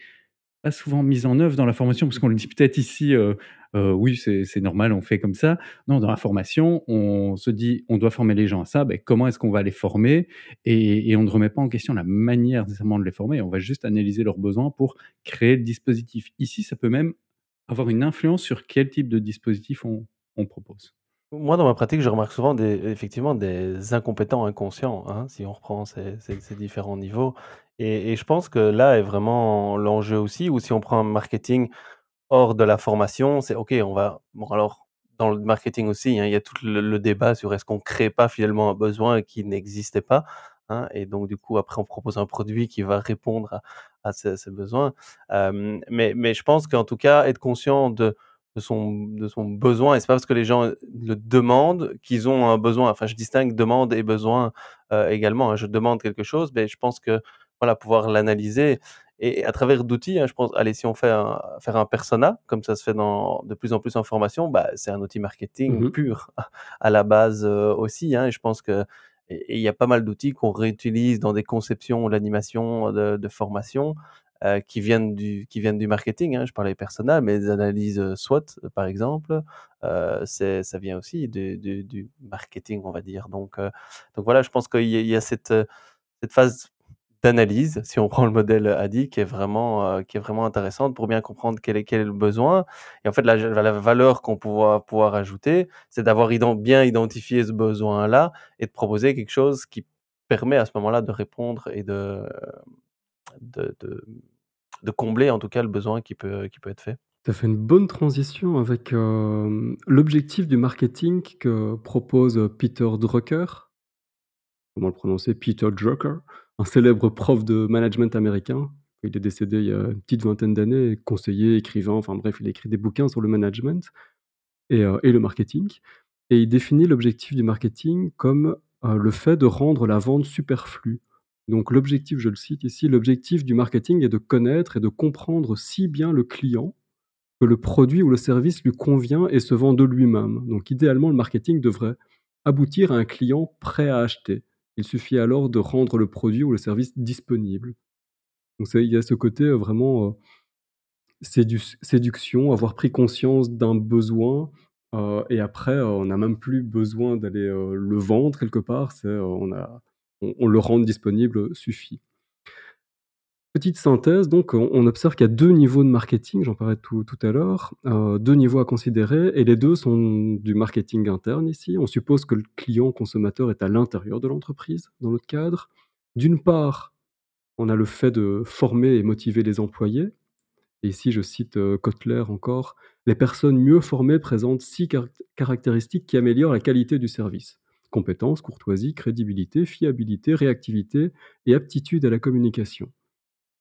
pas souvent mise en œuvre dans la formation parce qu'on le dit peut-être ici, heu heu: «Oui, c'est normal, on fait comme ça». Non, dans la formation, on se dit: «On doit former les gens à ça», beh, comment est-ce qu'on va les former? Et on ne remet pas en question la manière nécessairement de les former, on va juste analyser leurs besoins pour créer le dispositif. Ici, ça peut même avoir une influence sur quel type de dispositif on propose. Moi, dans ma pratique, je remarque souvent des effectivement des incompétents inconscients, hein, si on reprend ces différents niveaux et je pense que là est vraiment l'enjeu aussi ou si on prend un marketing hors de la formation, c'est OK, on va bon alors dans le marketing aussi, hein, il y a tout le débat sur est-ce qu'on crée pas finalement un besoin qui n'existait pas, hein et donc du coup après on propose un produit qui va répondre à à ces besoins. Mais mais je pense qu'en tout cas être conscient de son besoin et c'est pas parce que les gens, le demandent qu'ils ont un besoin. Enfin je distingue demande et besoin, heu, également, hein. Je demande quelque chose, beh, je pense que voilà, pouvoir l'analyser et à travers d'outils, hein, je pense allez, si on fait un faire un persona, comme ça se fait dans de plus en plus en formation, bah, c'est un outil marketing Mmh pur à la base, heu, aussi, hein et je pense que il y a pas mal d'outils qu'on réutilise dans des conceptions, l'animation de de formation, heu, qui viennent du qui viennent du marketing, hein. Je parlais persona, mais des analyses, heu, SWOT, euh, par exemple, ça vient aussi du du du marketing, on va dire donc donc voilà, je pense qu'il y y a cette, cette phase d'analyse, si on prend le modèle, ADDIE, qui est vraiment, heu, qui est vraiment intéressante pour bien comprendre quel est quel est le besoin et en fait, la la valeur qu'on pouvoir pouvoir ajouter, c'est d'avoir bien identifié ce besoin-là et de proposer quelque chose qui permet à ce moment-là de répondre et de de de de combler en tout cas le besoin qui peut qui peut être fait. Tu as fait une bonne transition avec, l'objectif du marketing que propose, Peter Drucker. Comment le prononcer? Peter Drucker, un célèbre prof de management américain. Il est décédé il y a une petite vingtaine d'années, conseiller, écrivain, enfin bref, il a écrit des bouquins sur le management et et le marketing et il définit l'objectif du marketing comme, heu, le fait de rendre la vente superflue. Donc l'objectif, je le cite ici: «L'objectif du marketing est de connaître et de comprendre si bien le client que le produit ou le service lui convient et se vend de lui-même. Donc idéalement, le marketing devrait aboutir à un client prêt à acheter. Il suffit alors de rendre le produit ou le service disponible. Donc il y a ce côté, heu, vraiment, heu, séduction, avoir pris conscience d'un besoin, heu et après, on n'a même plus besoin d'aller, le vendre quelque part. On le rend disponible, suffit. Petite synthèse donc, on observe qu'il y a 2 niveaux de marketing, j'en parlais tout tout à l'heure, heu, 2 niveaux à considérer et les 2 sont du marketing interne ici. On suppose que le client consommateur est à l'intérieur de l'entreprise, dans notre cadre. D'une part, on a le fait de former et motiver les employés et ici je cite, Kotler encore: «Les personnes mieux formées présentent 6 caractéristiques qui améliorent la qualité du service: compétence, courtoisie, crédibilité, fiabilité, réactivité et aptitude à la communication».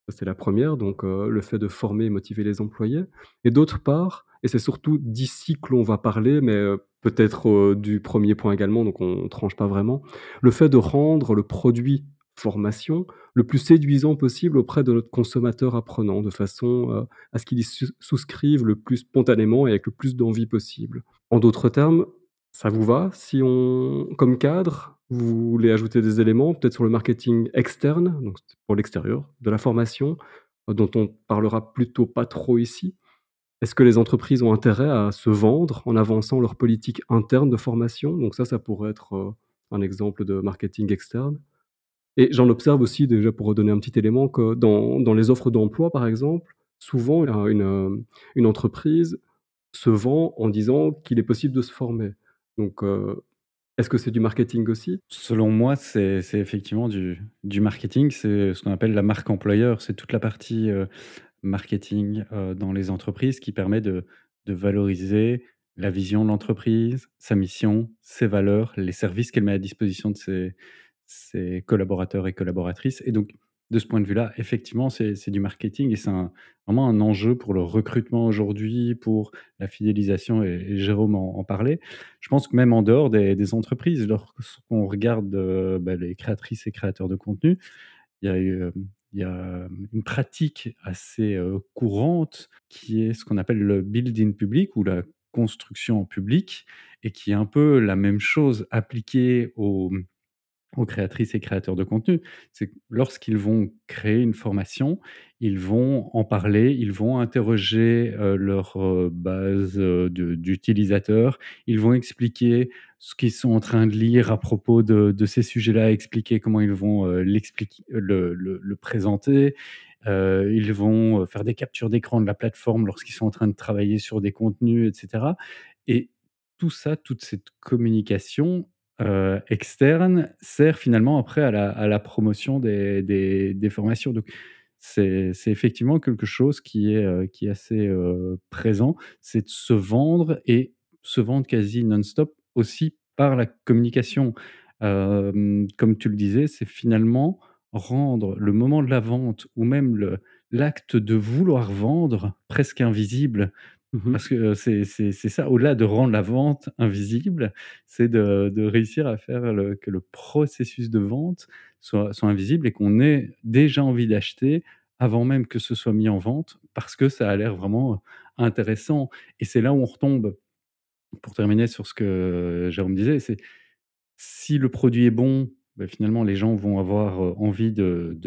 C'est la première, donc heu, le fait de former et motiver les employés et d'autre part, et c'est surtout d'ici que l'on va parler, mais heu, peut-être, heu, du premier point également, donc on tranche pas vraiment. Le fait de rendre le produit formation le plus séduisant possible auprès de notre consommateur apprenant, de façon, à ce qu'il y souscrive le plus spontanément et avec le plus d'envie possible. En d'autres termes, ça vous va si on comme cadre, vous voulez ajouter des éléments, peut-être sur le marketing externe, donc pour l'extérieur de la formation, dont on parlera plutôt pas trop ici? Est-ce que les entreprises ont intérêt à se vendre en avançant leur politique interne de formation? Donc ça, ça pourrait être, heu, un exemple de marketing externe et j'en observe aussi déjà pour redonner un petit élément que dans les offres d'emploi, par exemple, souvent, une, une entreprise se vend en disant qu'il est possible de se former. Donc est-ce que c'est du marketing aussi? Selon moi, c'est effectivement du marketing. C'est ce qu'on appelle la marque employeur. C'est toute la partie, heu, marketing, heu, dans les entreprises qui permet de de valoriser la vision de l'entreprise, sa mission, ses valeurs, les services qu'elle met à disposition de ses ses collaborateurs et collaboratrices et donc de ce point de vue-là, effectivement, c'est du marketing et c'est vraiment un enjeu pour le recrutement aujourd'hui, pour la fidélisation et Jérôme en parlait. Je pense que même en dehors des entreprises, lorsqu'on regarde, heu, bah, les créatrices et créateurs de contenu, il y a eu, hem, il y a, une pratique assez, heu, courante qui est ce qu'on appelle le building public ou la construction en public et qui est un peu la même chose appliquée mmh, aux créatrices et créateurs de contenu. C'est que lorsqu'ils vont créer une formation, ils vont en parler, ils vont interroger, heu, leur, heu, base, de d'utilisateurs. Ils vont expliquer ce qu'ils sont en train de lire à propos de ces sujets-là, expliquer comment ils vont, l'expliquer le présenter. Ils vont, faire des captures d'écran de la plateforme lorsqu'ils sont en train de travailler sur des contenus et cetera et tout ça, toute cette communication, heu, externe sert finalement après à la promotion des formations. Donc c'est effectivement quelque chose qui est, heu, qui est assez, heu, présent. C'est de se vendre et se vendre quasi non-stop aussi par la communication. Comme tu le disais, c'est finalement rendre le moment de la vente ou même l'acte de vouloir vendre presque invisible. Mmh Parce que, c'est ça, au-delà de rendre la vente invisible, c'est de de réussir à faire que le processus de vente soit soit invisible et qu'on ait déjà envie d'acheter avant même que ce soit mis en vente, parce que ça a l'air vraiment intéressant. Et c'est là où on retombe, pour terminer sur ce que Jérôme disait, c'est si le produit est bon, bah, finalement, les gens vont avoir, envie de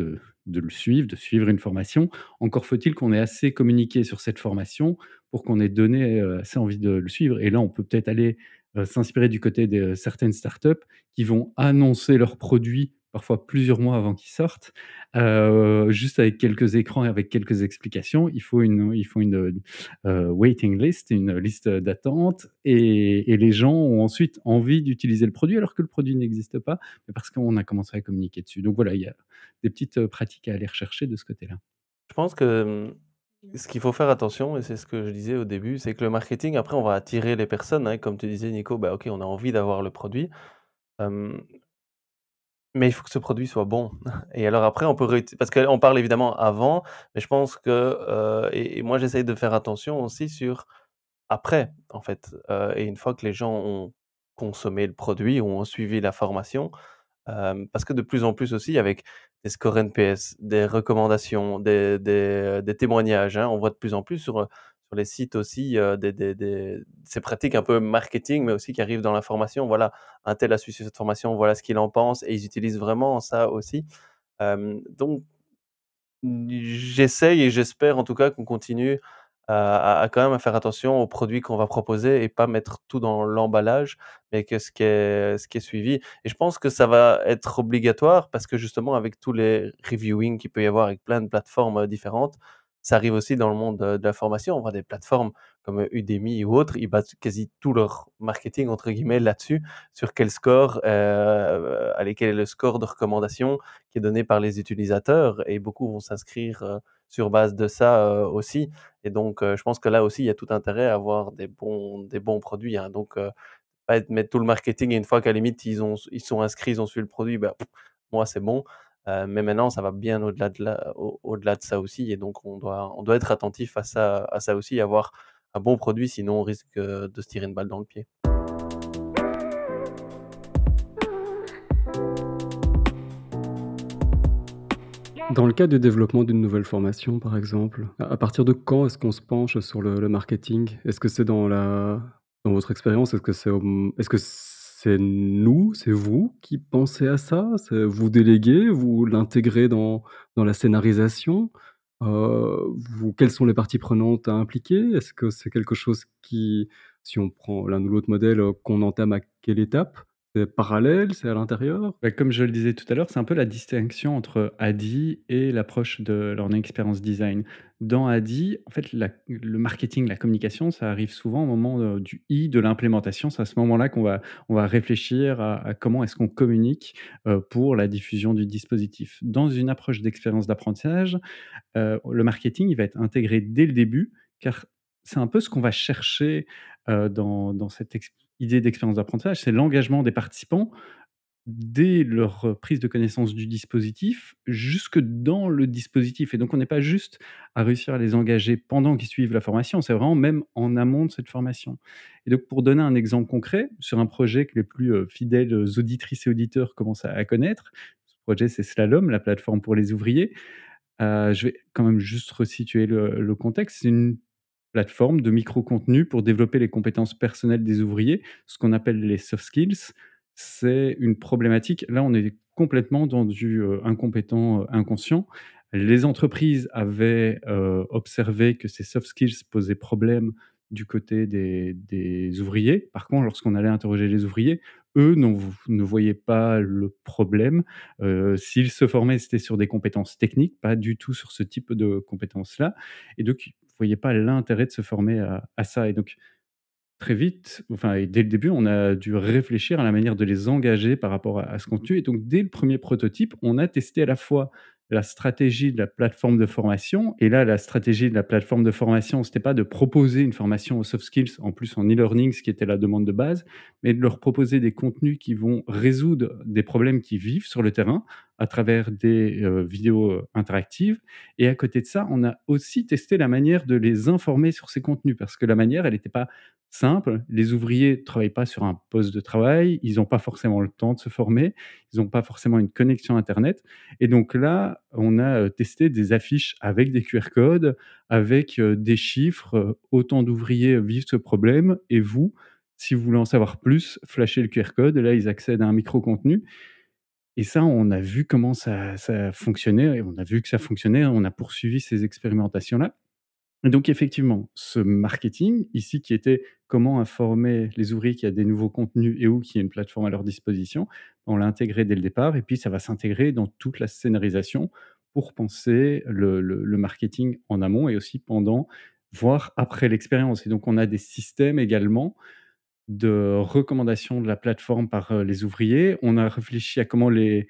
de le suivre, de suivre une formation. Encore faut-il qu'on ait assez communiqué sur cette formation pour qu'on ait donné, heu, assez envie de le suivre et là, on peut peut-être aller, heu, s'inspirer du côté de certaines startups qui vont annoncer leurs produits parfois plusieurs mois avant qu'ils sortent, heu, juste avec quelques écrans et avec quelques explications. Il faut une il faut une, heu, waiting list, une liste d'attente et les gens ont ensuite envie d'utiliser le produit alors que le produit n'existe pas, parce qu'on a commencé à communiquer dessus. Donc voilà, il y a des petites, heu, pratiques à aller rechercher de ce côté-là. Je pense que, mmh, ce qu'il faut faire attention et c'est ce que je disais au début, c'est que le marketing après on va attirer les personnes, hein, comme tu disais Nico, bah, OK, on a envie d'avoir le produit, mais il faut que ce produit soit bon. Et alors après on peut réut parce qu'on parle évidemment avant, mais je pense que, heu et moi j'essaye de faire attention aussi sur après, en fait, heu et une fois que les gens ont consommé le produit ou ont suivi la formation, hem, parce que de plus en plus aussi avec des scores NPS, des recommandations, des des, témoignages, hein, on voit de plus en plus sur, sur les sites aussi, heu, des des ces pratiques un peu marketing, mais aussi qui arrivent dans l'information. Voilà, un tel a suivi cette formation, voilà ce qu'il en pense et ils utilisent vraiment ça aussi. Donc j'essaye et j'espère en tout cas qu'on continue à à quand même faire attention aux produits qu'on va proposer et pas mettre tout dans l'emballage, mais que ce qui est ce qui est suivi et je pense que ça va être obligatoire parce que justement avec tous les reviewing qu'il peut y avoir avec plein de plateformes, heu, différentes, ça arrive aussi dans le monde, de la formation. On voit des plateformes comme Udemy ou autres, ils basent quasi tout leur «marketing» entre guillemets là-dessus, sur quel score, heu, allez, quel est le score de recommandation qui est donné par les utilisateurs et beaucoup vont s'inscrire, sur base de ça, aussi. Et donc je pense que là aussi, il y a tout intérêt à avoir des bons produits, hein, donc pas mettre tout le marketing et une fois qu'à la limite ils ont ils sont inscrits, ils ont suivi le produit, bah, moi c'est bon, heu, mais maintenant ça va bien au-delà de ça aussi et donc on doit être attentif à ça à ça aussi, avoir un bon produit sinon on risque, heu, de se tirer une balle dans le pied. Dans le cas du développement d'une nouvelle formation, par exemple, à partir de quand est-ce qu'on se penche sur le marketing? Est-ce que c'est dans votre expérience, est-ce que c'est c'est nous, c'est vous qui pensez à ça? Vous déléguez, vous l'intégrez dans dans la scénarisation? Vous quelles sont les parties prenantes à impliquer? Est-ce que c'est quelque chose qui, si on prend l'un ou l'autre modèle, heu, qu'on entame à quelle étape? Parallèle? C'est à l'intérieur? Bah, comme je le disais tout à l'heure, c'est un peu la distinction entre ADI et l'approche de Learning Experience Design. Dans ADI, en fait, le marketing, la communication, ça arrive souvent au moment, heu, du I, de l'implémentation. C'est à ce moment-là qu'on va on va réfléchir à comment est-ce qu'on communique, heu, pour la diffusion du dispositif. Dans une approche d'expérience d'apprentissage, heu, le marketing, il va être intégré dès le début, car c'est un peu ce qu'on va chercher, dans dans cette ex idée d'expérience d'apprentissage, c'est l'engagement des participants dès leur, heu, prise de connaissance du dispositif, jusque dans le dispositif et donc on n'est pas juste à réussir à les engager pendant qu'ils suivent la formation, c'est vraiment même en amont de cette formation et donc pour donner un exemple concret, sur un projet que les plus, heu, fidèles auditrices et auditeurs commencent à connaître, ce projet c'est Slalom, la plateforme pour les ouvriers. Heu, je vais quand même juste resituer le le contexte. C'est une de micro-contenu pour développer les compétences personnelles des ouvriers, ce qu'on appelle les soft skills. C'est une problématique là, on est complètement dans du, heu, incompétent, heu, inconscient. Les entreprises avaient, heu, observé que ces soft skills posaient problème du côté des ouvriers. Par contre, lorsqu'on allait interroger les ouvriers, eux ne voyaient pas le problème. S'ils se formaient, c'était sur des compétences techniques, pas du tout sur ce type de compétences-là et donc ils voyaient pas l'intérêt de se former à à ça et donc très vite, enfin et dès le début, on a dû réfléchir à la manière de les engager par rapport à à ce contenu et donc dès le 1er prototype, on a testé à la fois la stratégie de la plateforme de formation. Et là, la stratégie de la plateforme de formation, c'était pas de proposer une formation aux soft skills, en plus en e-learning, ce qui était la demande de base, mais de leur proposer des contenus qui vont résoudre des problèmes qu'ils vivent sur le terrain à travers des, heu, vidéos, heu, interactives. Et à côté de ça, on a aussi testé la manière de les informer sur ces contenus parce que la manière, elle était pas simple. Les ouvriers travaillent pas sur un poste de travail, ils ont pas forcément le temps de se former, ils ont pas forcément une connexion internet. Et donc là, on a, heu, testé des affiches avec des QR codes, avec, heu, des chiffres, heu, autant d'ouvriers vivent ce problème et vous, si vous voulez en savoir plus, flashez le QR code là, ils accèdent à un micro-contenu. Et ça, on a vu comment ça ça fonctionnait et on a vu que ça fonctionnait, on a poursuivi ces expérimentations-là donc effectivement, ce marketing ici qui était comment informer les ouvriers qu'il y a des nouveaux contenus et ou qu'il y a une plateforme à leur disposition, on l'a intégré dès le départ et puis ça va s'intégrer dans toute la scénarisation pour penser le marketing en amont et aussi pendant, voire après l'expérience et donc on a des systèmes également de recommandation de la plateforme par, heu, les ouvriers. On a réfléchi à comment les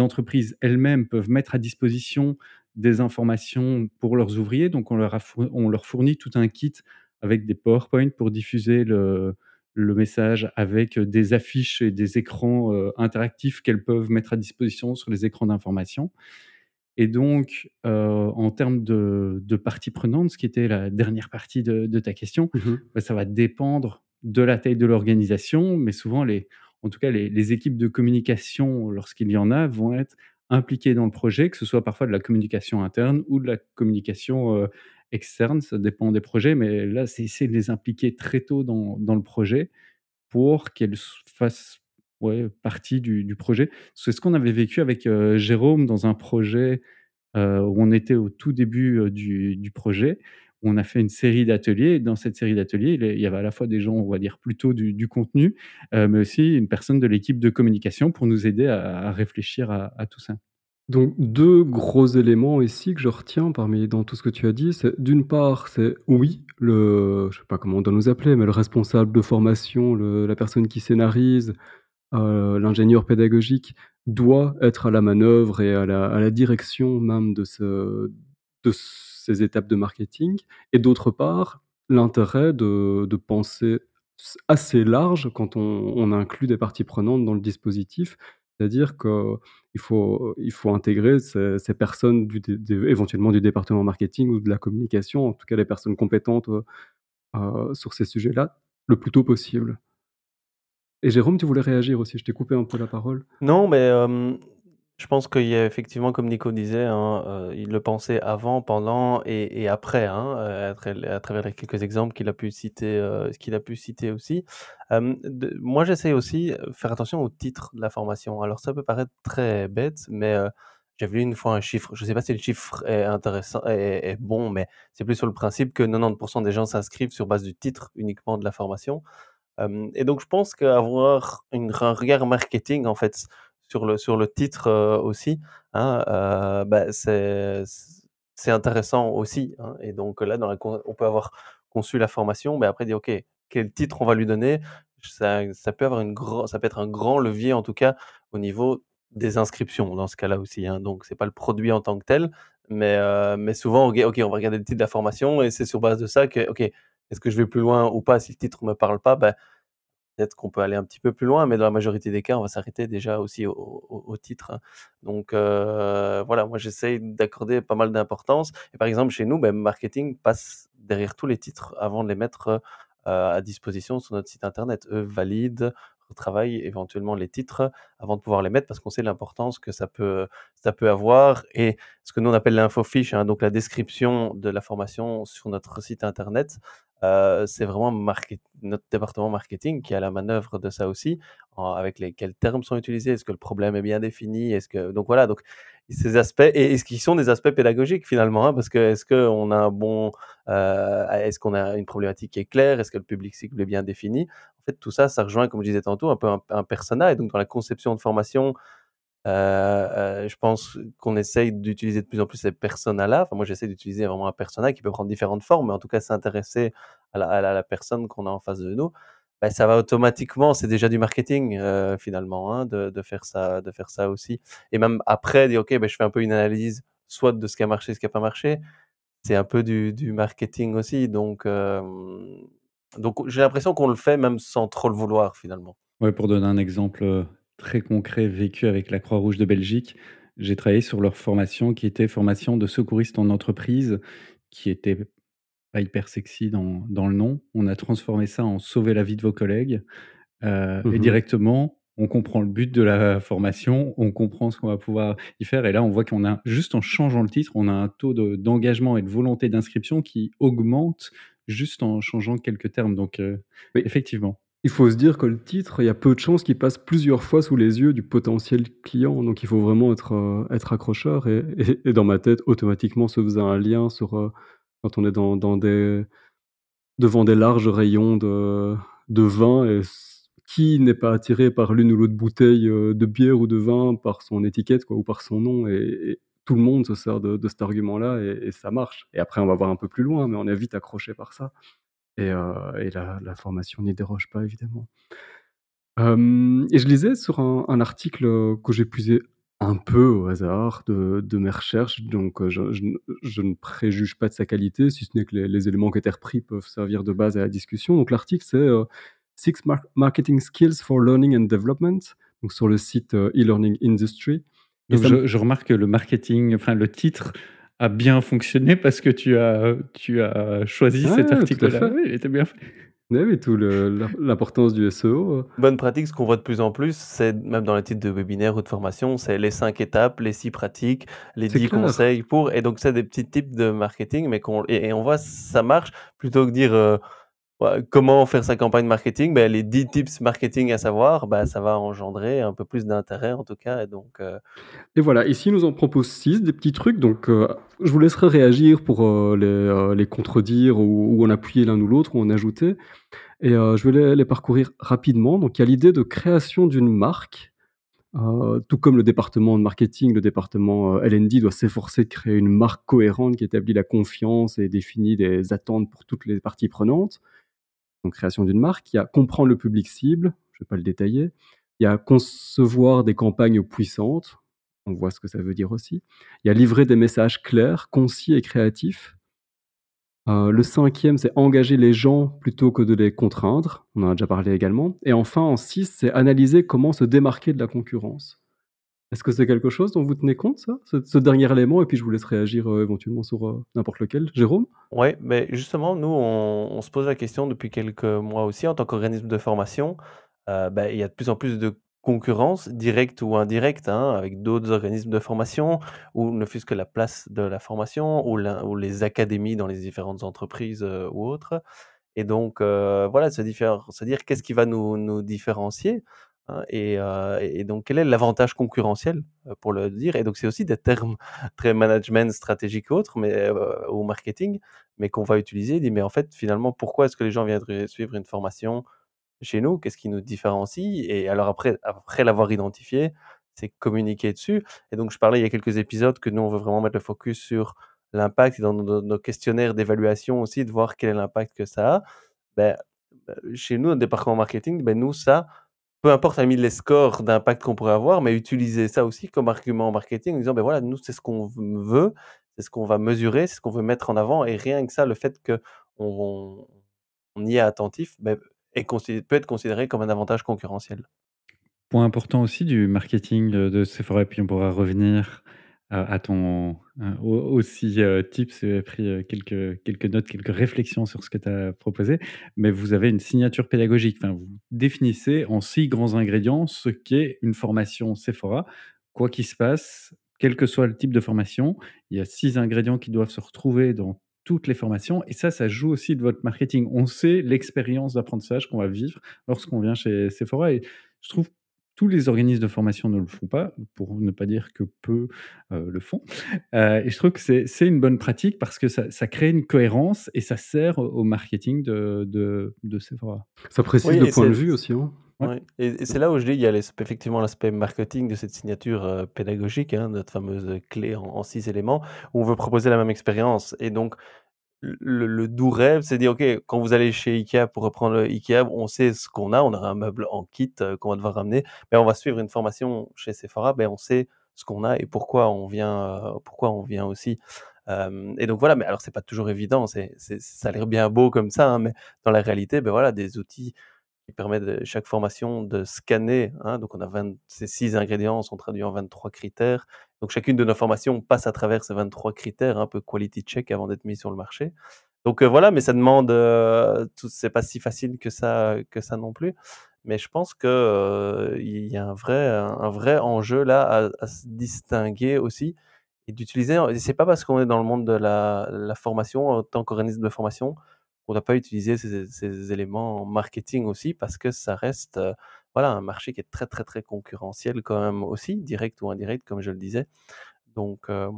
entreprises elles-mêmes peuvent mettre à disposition des informations pour leurs ouvriers, donc on leur a on leur fournit tout un kit avec des PowerPoint pour diffuser le le message avec, heu, des affiches et des écrans, heu, interactifs qu'elles peuvent mettre à disposition sur les écrans d'information et donc heu, en termes de de parties prenantes, ce qui était la dernière partie de de ta question, Mmh mh. bah, ça va dépendre de la taille de l'organisation, mais souvent les en tout cas les les équipes de communication, lorsqu'il y en a, vont être impliquées dans le projet, que ce soit parfois de la communication interne ou de la communication, heu, externe, ça dépend des projets, mais là, c'est essayer de les impliquer très tôt dans le projet pour qu'elles fassent, partie du projet. C'est ce qu'on avait vécu avec, heu, Jérôme dans un projet, heu, où on était au tout début, du projet, on a fait une série d'ateliers. Dans cette série d'ateliers, il y avait à la fois des gens, on va dire, plutôt du contenu, mais aussi une personne de l'équipe de communication pour nous aider à réfléchir à tout ça. Donc 2 gros éléments ici que je retiens parmi dans tout ce que tu as dit, c'est d'une part, c'est oui, le je sais pas comment on doit nous appeler, mais le responsable de formation, la personne qui scénarise, heu, l'ingénieur pédagogique doit être à la manœuvre et à la direction même de ce de ces étapes de marketing et d'autre part, l'intérêt de penser assez large quand on on inclut des parties prenantes dans le dispositif. C'est-à-dire qu'il faut il faut intégrer ces personnes du éventuellement du département marketing ou de la communication, en tout cas les personnes compétentes, heu heu, sur ces sujets-là, le plus tôt possible. Et Jérôme, tu voulais réagir aussi, je t'ai coupé un peu la parole. Non, mais hem, je pense qu'il y a effectivement, comme Nico disait, hein, heu, il le pensait avant, pendant et après, hein, heu, à travers les quelques exemples qu'il a pu citer, heu, qu'il a pu citer aussi. Moi, j'essaye aussi, faire attention au titre de la formation. Alors ça peut paraître très bête, mais j'avais lu une fois un chiffre, je sais pas si le chiffre est intéressant est bon, mais c'est plus sur le principe que 90% des gens s'inscrivent sur base du titre uniquement de la formation. Et donc je pense qu'avoir un regard marketing, en fait, sur le sur le titre, heu, aussi, hein, heu, bah, c'est intéressant aussi, hein et donc là, dans la on peut avoir conçu la formation, mais après dire: «OK, quel titre on va lui donner?» ça ça peut avoir une ça peut être un grand levier, en tout cas, au niveau des inscriptions, dans ce cas-là aussi, hein. Donc c'est pas le produit en tant que tel, mais heu, mais souvent, OK on va regarder le titre de la formation et c'est sur base de ça que, OK, est-ce que je vais plus loin ou pas? Si le titre me parle pas, bah, peut-être qu'on peut aller un petit peu plus loin, mais dans la majorité des cas, on va s'arrêter déjà aussi au au titre, hein. Donc heu, voilà, moi j'essaye d'accorder pas mal d'importance et par exemple chez nous, bah, marketing passe derrière tous les titres avant de les mettre, heu, à disposition sur notre site internet. Eux valident, retravaillent éventuellement les titres avant de pouvoir les mettre parce qu'on sait l'importance que ça peut ça peut avoir et ce que nous on appelle l'infofiche, hein, donc la description de la formation sur notre site internet, Heu, c'est vraiment notre département marketing qui a la manœuvre de ça aussi, avec les quels termes sont utilisés, est-ce que le problème est bien défini? Est-ce que donc voilà, donc ces aspects et ce qui sont des aspects pédagogiques finalement, hein, parce que est-ce qu'on a un bon, heu, est-ce qu'on a une problématique qui est claire? Est-ce que le public cible est bien défini? En fait, tout ça, ça rejoint, comme je disais tantôt, un peu un persona et donc dans la conception de formation, je pense qu'on essaye d'utiliser de plus en plus ces personas-là. Enfin, moi, j'essaie d'utiliser vraiment un persona qui peut prendre différentes formes, mais en tout cas s'intéresser à la personne qu'on a en face de nous. Bah, ça va automatiquement c'est déjà du marketing, heu, finalement, hein, de faire ça de faire ça aussi et même après dire: «OK, bah, je fais un peu une analyse soit de ce qui a marché, ce qui a pas marché». C'est un peu du marketing aussi donc j'ai l'impression qu'on le fait même sans trop le vouloir, finalement. Ouais, pour donner un exemple, très concret vécu avec la Croix-Rouge de Belgique, j'ai travaillé sur leur formation qui était formation de secouriste en entreprise, qui était pas hyper sexy dans dans le nom. On a transformé ça en «Sauver la vie de vos collègues», heu et Mmh directement, on comprend le but de la formation, on comprend ce qu'on va pouvoir y faire et là, on voit qu'on a juste en changeant le titre, on a un taux de d'engagement et de volonté d'inscription qui augmente juste en changeant quelques termes donc heu, Oui. effectivement. Il faut se dire que le titre, il y a peu de chances qu'il passe plusieurs fois sous les yeux du potentiel client, donc il faut vraiment être, être accrocheur et dans ma tête, automatiquement se faisait un lien sur, heu, quand on est devant des larges rayons de de vin qui n'est pas attiré par l'une ou l'autre bouteille, heu, de bière ou de vin par son étiquette ou par son nom. Et tout le monde se sert de cet argument-là et ça marche. Et après on va voir un peu plus loin, mais on est vite accroché par ça et la la formation n'y déroge pas évidemment. Et je lisais sur un un article, que j'ai puisé un peu au hasard de de mes recherches, donc je je ne je ne préjuge pas de sa qualité, si ce n'est que les les éléments qui étaient repris peuvent servir de base à la discussion. Donc l'article, c'est, heu, Six mar marketing skills for learning and development, donc sur le site, e-learning industry Donc je je remarque que le marketing, enfin le titre a bien fonctionné parce que tu as, tu as choisi cet article-là. Oui, il était bien fait. Oui, oui, tout l'importance du SEO, heu, Bonne pratique, ce qu'on voit de plus en plus, c'est même dans les titres de webinaires ou de formation, c'est les 5 étapes, les 6 pratiques, les c'est 10 clair. conseils pour et donc c'est des petits tips de marketing, mais qu'on et et on voit ça marche plutôt que dire, Ouais, comment faire sa campagne marketing? Beh, les 10 tips marketing à savoir, bah, ça va engendrer un peu plus d'intérêt en tout cas et donc heu Et voilà, ici, nous en propose 6, des petits trucs, donc heu, je vous laisserai réagir pour, heu, les, contredire ou en appuyer l'un ou l'autre ou en ajouter et je vais les parcourir rapidement. Donc il y a l'idée de création d'une marque, tout comme le département de marketing, le département, L&D doit s'efforcer de créer une marque cohérente qui établit la confiance et définit des attentes pour toutes les parties prenantes. Création d'une marque. Il y a comprendre le public cible, je vais pas le détailler. Il y a concevoir des campagnes puissantes, on voit ce que ça veut dire aussi. Il y a livrer des messages clairs, concis et créatifs. Heu, le 5e, c'est engager les gens plutôt que de les contraindre, on en a déjà parlé également et enfin en 6, c'est analyser comment se démarquer de la concurrence. Est-ce que c'est quelque chose dont vous tenez compte ça, ce dernier élément? Et puis je vous laisse réagir, heu, éventuellement sur, heu, n'importe lequel. Jérôme? Ouais, mais justement, nous, on se pose la question depuis quelques mois aussi en tant qu'organisme de formation. Heu, bah, il y a de plus en plus de concurrence, directe ou indirecte, hein, avec d'autres organismes de formation ou ne fût-ce que la place de la formation ou les académies dans les différentes entreprises, ou autres et donc voilà, se diffère se dire qu'est-ce qui va nous différencier, et heu et donc quel est l'avantage concurrentiel, heu, pour le dire? Et donc c'est aussi des termes très management, stratégique ou autre, mais heu, ou marketing, mais qu'on va utiliser. Il dit: «Mais en fait, finalement, pourquoi est-ce que les gens viendraient suivre une formation chez nous? Qu'est-ce qui nous différencie?» et alors après après l'avoir identifié, c'est communiquer dessus et donc je parlais il y a quelques épisodes que nous, on veut vraiment mettre le focus sur l'impact et dans nos questionnaires d'évaluation aussi, de voir quel est l'impact que ça a. Heu, chez nous, notre département marketing, beh, nous, ça, peu importe les scores d'impact qu'on pourrait avoir, mais utiliser ça aussi comme argument marketing en disant: «Beh, voilà, nous, c'est ce qu'on veut, c'est ce qu'on va mesurer, c'est ce qu'on veut mettre en avant» et rien que ça, le fait qu'on on y est attentif, consi peut être considéré comme un avantage concurrentiel. Point important aussi du marketing, de Sephora et puis on pourra revenir à ton, au aussi, heu, tips et pris, heu, quelques quelques notes, quelques réflexions sur ce que tu as proposé. Mais vous avez une signature pédagogique, enfin, vous définissez en 6 grands ingrédients ce qu'est une formation Sephora. Quoi qu'il se passe, quel que soit le type de formation, il y a 6 ingrédients qui doivent se retrouver dans toutes les formations et ça, ça joue aussi de votre marketing. On sait l'expérience d'apprentissage qu'on va vivre lorsqu'on vient chez Sephora et je trouve tous les organismes de formation ne le font pas, pour ne pas dire que peu, heu, le font. Heu et je trouve que c'est une bonne pratique parce que ça ça crée une cohérence et ça sert au marketing de de de Sephora. Ça précise Oui le point de vue aussi, hein. Ouais. ouais et et c'est là où je dis, il y a les effectivement l'aspect marketing de cette signature, heu, pédagogique, hein, notre fameuse clé en en 6 éléments, où on veut proposer la même expérience et donc le doux rêve, c'est de dire: «OK, quand vous allez chez IKEA», pour reprendre, heu, IKEA, on sait ce qu'on a, on aura un meuble en kit, heu, qu'on va devoir ramener. Mais on va suivre une formation chez Sephora, beh, on sait ce qu'on a et pourquoi on vient, heu, pourquoi on vient aussi. Et donc voilà, mais alors c'est pas toujours évident, c'est ça a l'air bien beau comme ça, hein, mais dans la réalité, beh, voilà, des outils qui permettent de chaque formation de scanner, hein, donc on a 20 ces 6 ingrédients sont traduits en 23 critères. Donc chacune de nos formations passe à travers ces 23 critères, un peu quality check avant d'être mis sur le marché. Donc heu, voilà, mais ça demande, tout c'est pas si facile que ça que ça non plus. Mais je pense que, heu, il y a un vrai un vrai enjeu là à se distinguer aussi et d'utiliser c'est pas parce qu'on est dans le monde de la la formation en tant qu'organisme de formation, qu'on doit pas utiliser ces éléments marketing aussi parce que ça reste, heu, voilà, un marché qui est très, très, très concurrentiel quand même aussi, direct ou indirect comme je le disais. Donc hem,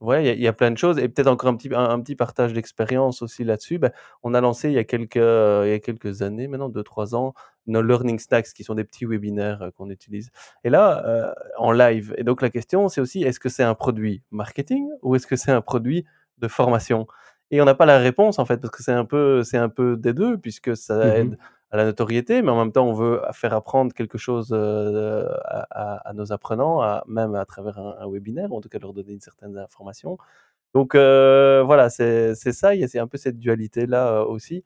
ouais, il y a plein de choses et peut-être encore un petit un petit partage d'expérience aussi là-dessus. Bah, on a lancé il y a quelques, heu, il y a quelques années maintenant, 2-3 ans, nos learning snacks qui sont des petits webinaires, qu'on utilise et là, en live et donc la question, c'est aussi est-ce que c'est un produit marketing ou est-ce que c'est un produit de formation? Et on n'a pas la réponse en fait, parce que c'est un peu c'est un peu des 2 puisque Mmh ça mh. aide à la notoriété, mais en même temps, on veut faire apprendre quelque chose, heu, à à à nos apprenants, à même à travers un un webinaire ou en tout cas leur donner une certaine information. Donc heu, voilà, c'est ça, il y a c'est un peu cette dualité-là, heu, aussi,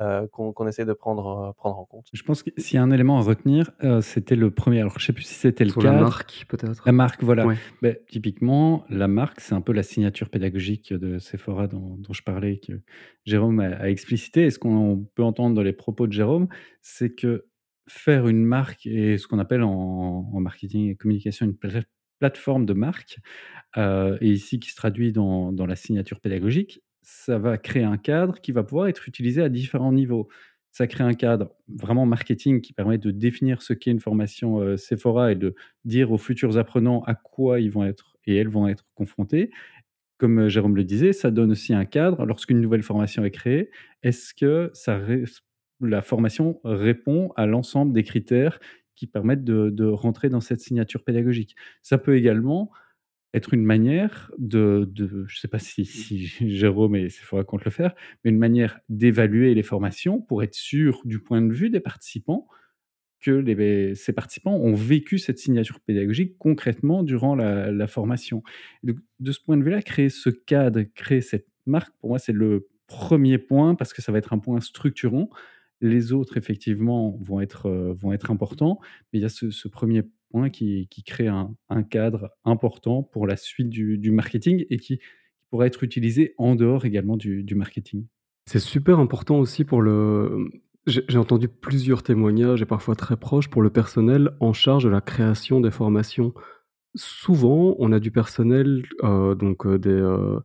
heu, qu'on essaie de prendre, heu, prendre en compte. Je pense que s'il y a un élément à retenir, heu, c'était le 1er. Alors je sais plus si c'était le Sur la marque peut-être? la marque, voilà. Ouais. Typiquement, la marque, c'est un peu la signature pédagogique de Sephora dont dont je parlais, que Jérôme a a explicité et ce qu'on peut entendre dans les propos de Jérôme, c'est que faire une marque et ce qu'on appelle en en marketing et communication une plate plateforme de marque, et ici qui se traduit dans dans la signature pédagogique, ça va créer un cadre qui va pouvoir être utilisé à différents niveaux. Ça crée un cadre vraiment marketing qui permet de définir ce qu'est une formation, heu, Sephora et de dire aux futurs apprenants à quoi ils vont être et elles vont être confrontés. Comme, heu, Jérôme le disait, ça donne aussi un cadre lorsqu'une nouvelle formation est créée. Est-ce que la formation répond à l'ensemble des critères qui permettent de rentrer dans cette signature pédagogique? Ça peut également être une manière de de je sais pas si si Jérôme et Sephora comptent le faire, mais une manière d'évaluer les formations pour être sûr du point de vue des participants que les ces participants ont vécu cette signature pédagogique concrètement durant la la formation. Donc de ce point de vue-là, créer ce cadre, créer cette marque, pour moi, c'est le premier point parce que ça va être un point structurant. Les autres, effectivement, vont être, heu, vont être importants, mais il y a ce ce 1 qui crée un cadre important pour la suite du marketing et qui pourra être utilisé en dehors également du marketing. C'est super important aussi pour le j'ai entendu plusieurs témoignages et parfois très proches pour le personnel en charge de la création des formations. Souvent, on a du personnel, heu, donc heu, des, heu,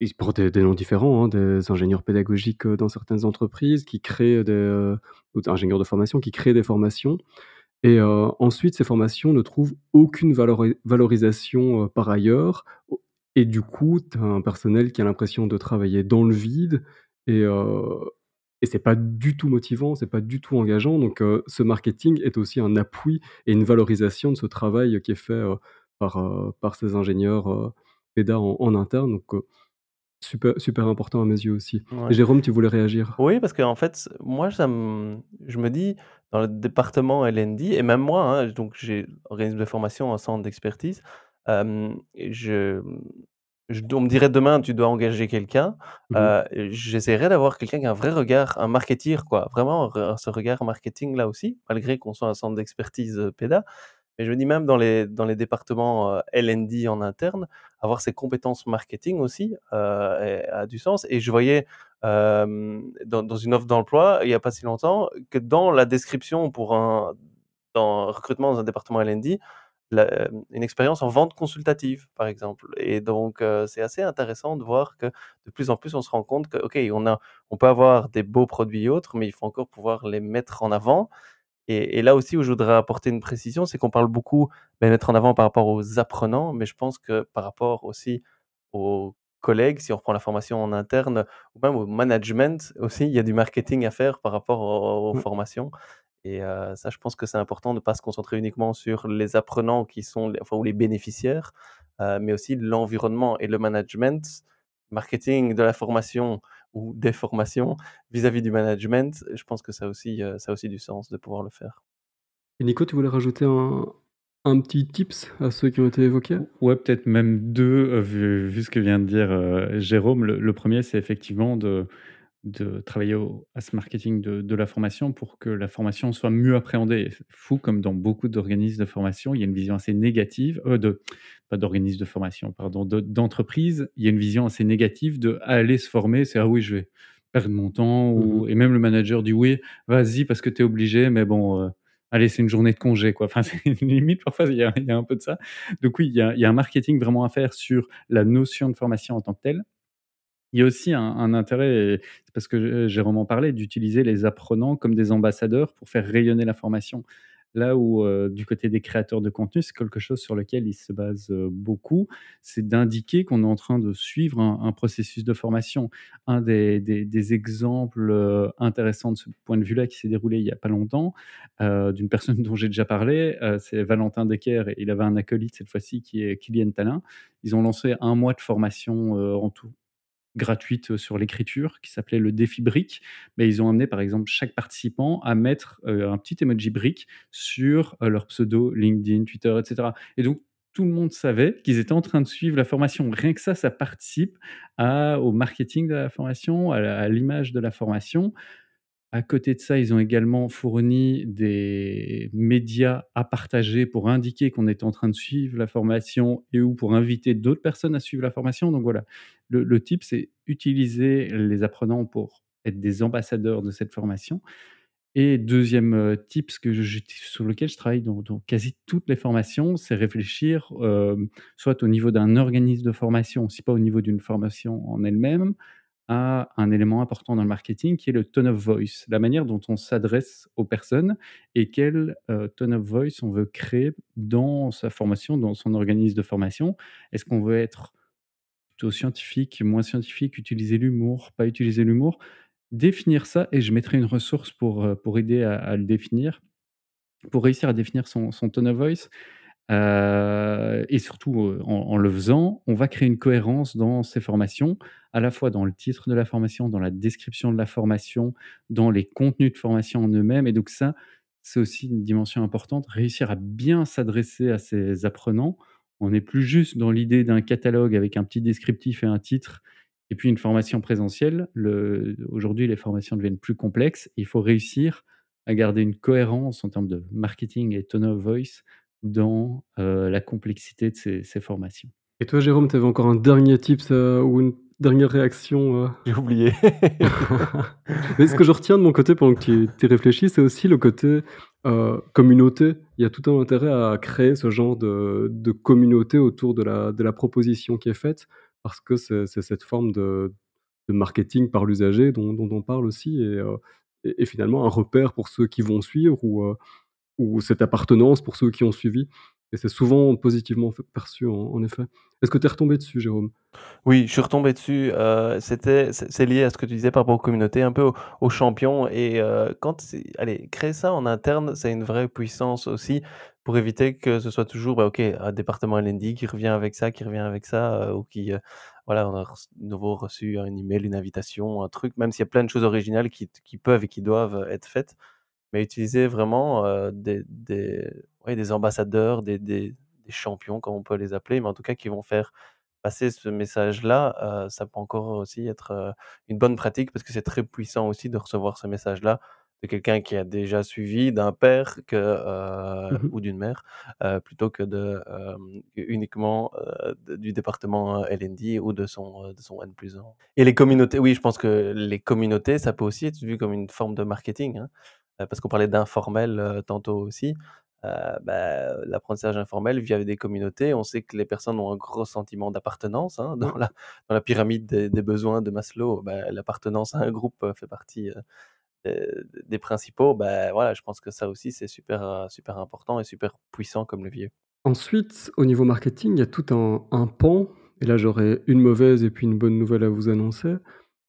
ils portent des noms différents, hein, des ingénieurs pédagogiques, dans certaines entreprises qui créent des, ou ingénieurs de formation qui créent des formations et heu, ensuite ces formations ne trouvent aucune valori valorisation, heu, par ailleurs. Et du coup, tu as un personnel qui a l'impression de travailler dans le vide. Et heu et c'est pas du tout motivant, c'est pas du tout engageant. Donc heu, ce marketing est aussi un appui et une valorisation de ce travail qui est fait, par, par ces ingénieurs, pédas en interne super super important à mes yeux aussi. Ouais. Jérôme, tu voulais réagir? Oui, parce qu'en fait, moi, ça me je me dis, dans le département L&D et même moi, hein, donc j'ai organisme de formation en centre d'expertise, hem, je, je on me dirait demain: «Tu dois engager quelqu'un», Mmh mh. heu, j'essaierais d'avoir quelqu'un qui a un vrai regard, un marketeer quoi, vraiment ce regard marketing là aussi, malgré qu'on soit un centre d'expertise, heu, pédas. Mais je me dis même dans les dans les départements, heu, L&D en interne, avoir ces compétences marketing aussi, et a du sens. Et je voyais, dans une offre d'emploi, il y a pas si longtemps, que dans la description pour un recrutement dans un département la hem, une expérience en vente consultative, par exemple. Et donc c'est assez intéressant de voir que, de plus en plus, on se rend compte que, OK, on a on peut avoir des beaux produits et autres, mais il faut encore pouvoir les mettre en avant et et là aussi où je voudrais apporter une précision, c'est qu'on parle beaucoup, beh, mettre en avant par rapport aux apprenants, mais je pense que par rapport aussi aux collègues, si on reprend la formation en interne ou même au management aussi, il y a du marketing à faire par rapport aux aux Ouais. formations et ça, je pense que c'est important de pas se concentrer uniquement sur les apprenants qui sont les enfin ou les bénéficiaires, mais aussi l'environnement et le management, marketing de la formation ou des formations vis-à-vis du management, je pense que ça a aussi, heu, ça a aussi du sens de pouvoir le faire. Et Nico, tu voulais rajouter un un petit tips à ceux qui ont été évoqués? Ou ouais, peut-être même 2, heu, vu vu ce que vient de dire, heu, Jérôme. Le le 1er, c'est effectivement de de travailler au à ce marketing de de la formation pour que la formation soit mieux appréhendée. Fou comme dans beaucoup d'organismes de formation, il y a une vision assez négative, heu, de pas d'organismes de formation, pardon, de d'entreprise, il y a une vision assez négative de aller se former, c'est: «Ah oui, je vais perdre mon temps» Mmh ou et même le manager dit: «Oui, vas-y parce que tu es obligé, mais bon, heu, allez, c'est une journée de congé, quoi». Enfin, c'est limite parfois il y a il y a un peu de ça. Donc oui, il y a il y a un marketing vraiment à faire sur la notion de formation en tant que telle. Il y a aussi un un intérêt c'est parce que, heu, Jérôme en parlait, d'utiliser les apprenants comme des ambassadeurs pour faire rayonner la formation. Là où, heu, du côté des créateurs de contenu, c'est quelque chose sur lequel ils se basent, heu, beaucoup, c'est d'indiquer qu'on est en train de suivre un un processus de formation. Un des exemples, intéressants de ce point de vue-là qui s'est déroulé il y a pas longtemps, d'une personne dont j'ai déjà parlé, c'est Valentin Decker et il avait un acolyte cette fois-ci qui est Kylian Tallin. Ils ont lancé 1 mois de formation, en tout, gratuite, sur l'écriture qui s'appelait le défi brique. Mais ils ont amené par exemple chaque participant à mettre, heu, un petit emoji brique sur, heu, leur pseudo LinkedIn, Twitter et cetera et donc tout le monde savait qu'ils étaient en train de suivre la formation. Rien que ça, ça participe à au marketing de la formation, à l'image de la formation. À côté de ça, ils ont également fourni des médias à partager pour indiquer qu'on était en train de suivre la formation et ou pour inviter d'autres personnes à suivre la formation. Donc voilà, le tip, c'est utiliser les apprenants pour être des ambassadeurs de cette formation Et deuxième euh, tips que sur lequel je travaille dans, quasi toutes les formations, c'est réfléchir euh, soit au niveau d'un organisme de formation, si pas au niveau d'une formation en elle-même, à un élément important dans le marketing qui est le tone of voice, la manière dont on s'adresse aux personnes et quel euh, tone of voice on veut créer dans sa formation, dans son organisme de formation. Est-ce qu'on veut être plutôt scientifique, moins scientifique, utiliser l'humour, pas utiliser l'humour? Définir ça, et je mettrai une ressource pour, euh, pour aider à, le définir, pour réussir à définir son, son tone of voice. Euh, et surtout, euh, en, le faisant, on va créer une cohérence dans ces formations, à la fois dans le titre de la formation, dans la description de la formation, dans les contenus de formation en eux-mêmes. Et donc ça, c'est aussi une dimension importante, réussir à bien s'adresser à ces apprenants. On n'est plus juste dans l'idée d'un catalogue avec un petit descriptif et un titre et puis une formation présentielle, aujourd'hui les formations deviennent plus complexes. Il faut réussir à garder une cohérence en termes de marketing et tone of voice dans euh, la complexité de ces, formations. Et toi, Jérôme, tu avais encore un dernier tip ou une dernière réaction euh? J'ai oublié. Mais ce que je retiens de mon côté pendant que tu, tu réfléchis, c'est aussi le côté euh, communauté. Il y a tout un intérêt à créer ce genre de, de communauté autour de la, de la proposition qui est faite parce que c'est cette forme de, marketing par l'usager dont, on parle aussi, euh, et, finalement un repère pour ceux qui vont suivre, ou, euh, ou cette appartenance pour ceux qui ont suivi. Et c'est souvent positivement perçu, en, effet. Est-ce que tu es retombé dessus, Jérôme? Oui, je suis retombé dessus. Euh, c'était, c'est lié à ce que tu disais par rapport aux communautés, un peu aux, champions. Et quand, allez, créer ça en interne, c'est une vraie puissance aussi pour éviter que ce soit toujours, bah, OK, un département LND qui revient avec ça, qui revient avec ça, euh, ou qui, euh, voilà, on a de nouveau reçu un email, une invitation, un truc, même s'il y a plein de choses originales qui, qui peuvent et qui doivent être faites, mais utiliser vraiment euh, des, des, ouais, des ambassadeurs, des, des, des, champions, comme on peut les appeler, mais en tout cas qui vont faire passer ce message-là, ça peut encore aussi être une bonne pratique parce que c'est très puissant aussi de recevoir ce message-là de quelqu'un qui a déjà suivi d'un père que, euh, mmh ou d'une mère, euh, plutôt que de, uniquement du département LND ou de son, de son N plus 1. Et les communautés, oui, je pense que les communautés, ça peut aussi être vu comme une forme de marketing, hein, parce qu'on parlait d'informel tantôt aussi. Bah, l'apprentissage informel via des communautés, on sait que les personnes ont un gros sentiment d'appartenance. Hein, dans, la, dans la pyramide des, besoins de Maslow, bah, l'appartenance à un groupe fait partie des principaux, ben voilà, je pense que ça aussi, c'est super, euh, super important et super puissant comme levier. Ensuite, au niveau marketing, il y a tout un, un pan, et là j'aurais une mauvaise et puis une bonne nouvelle à vous annoncer.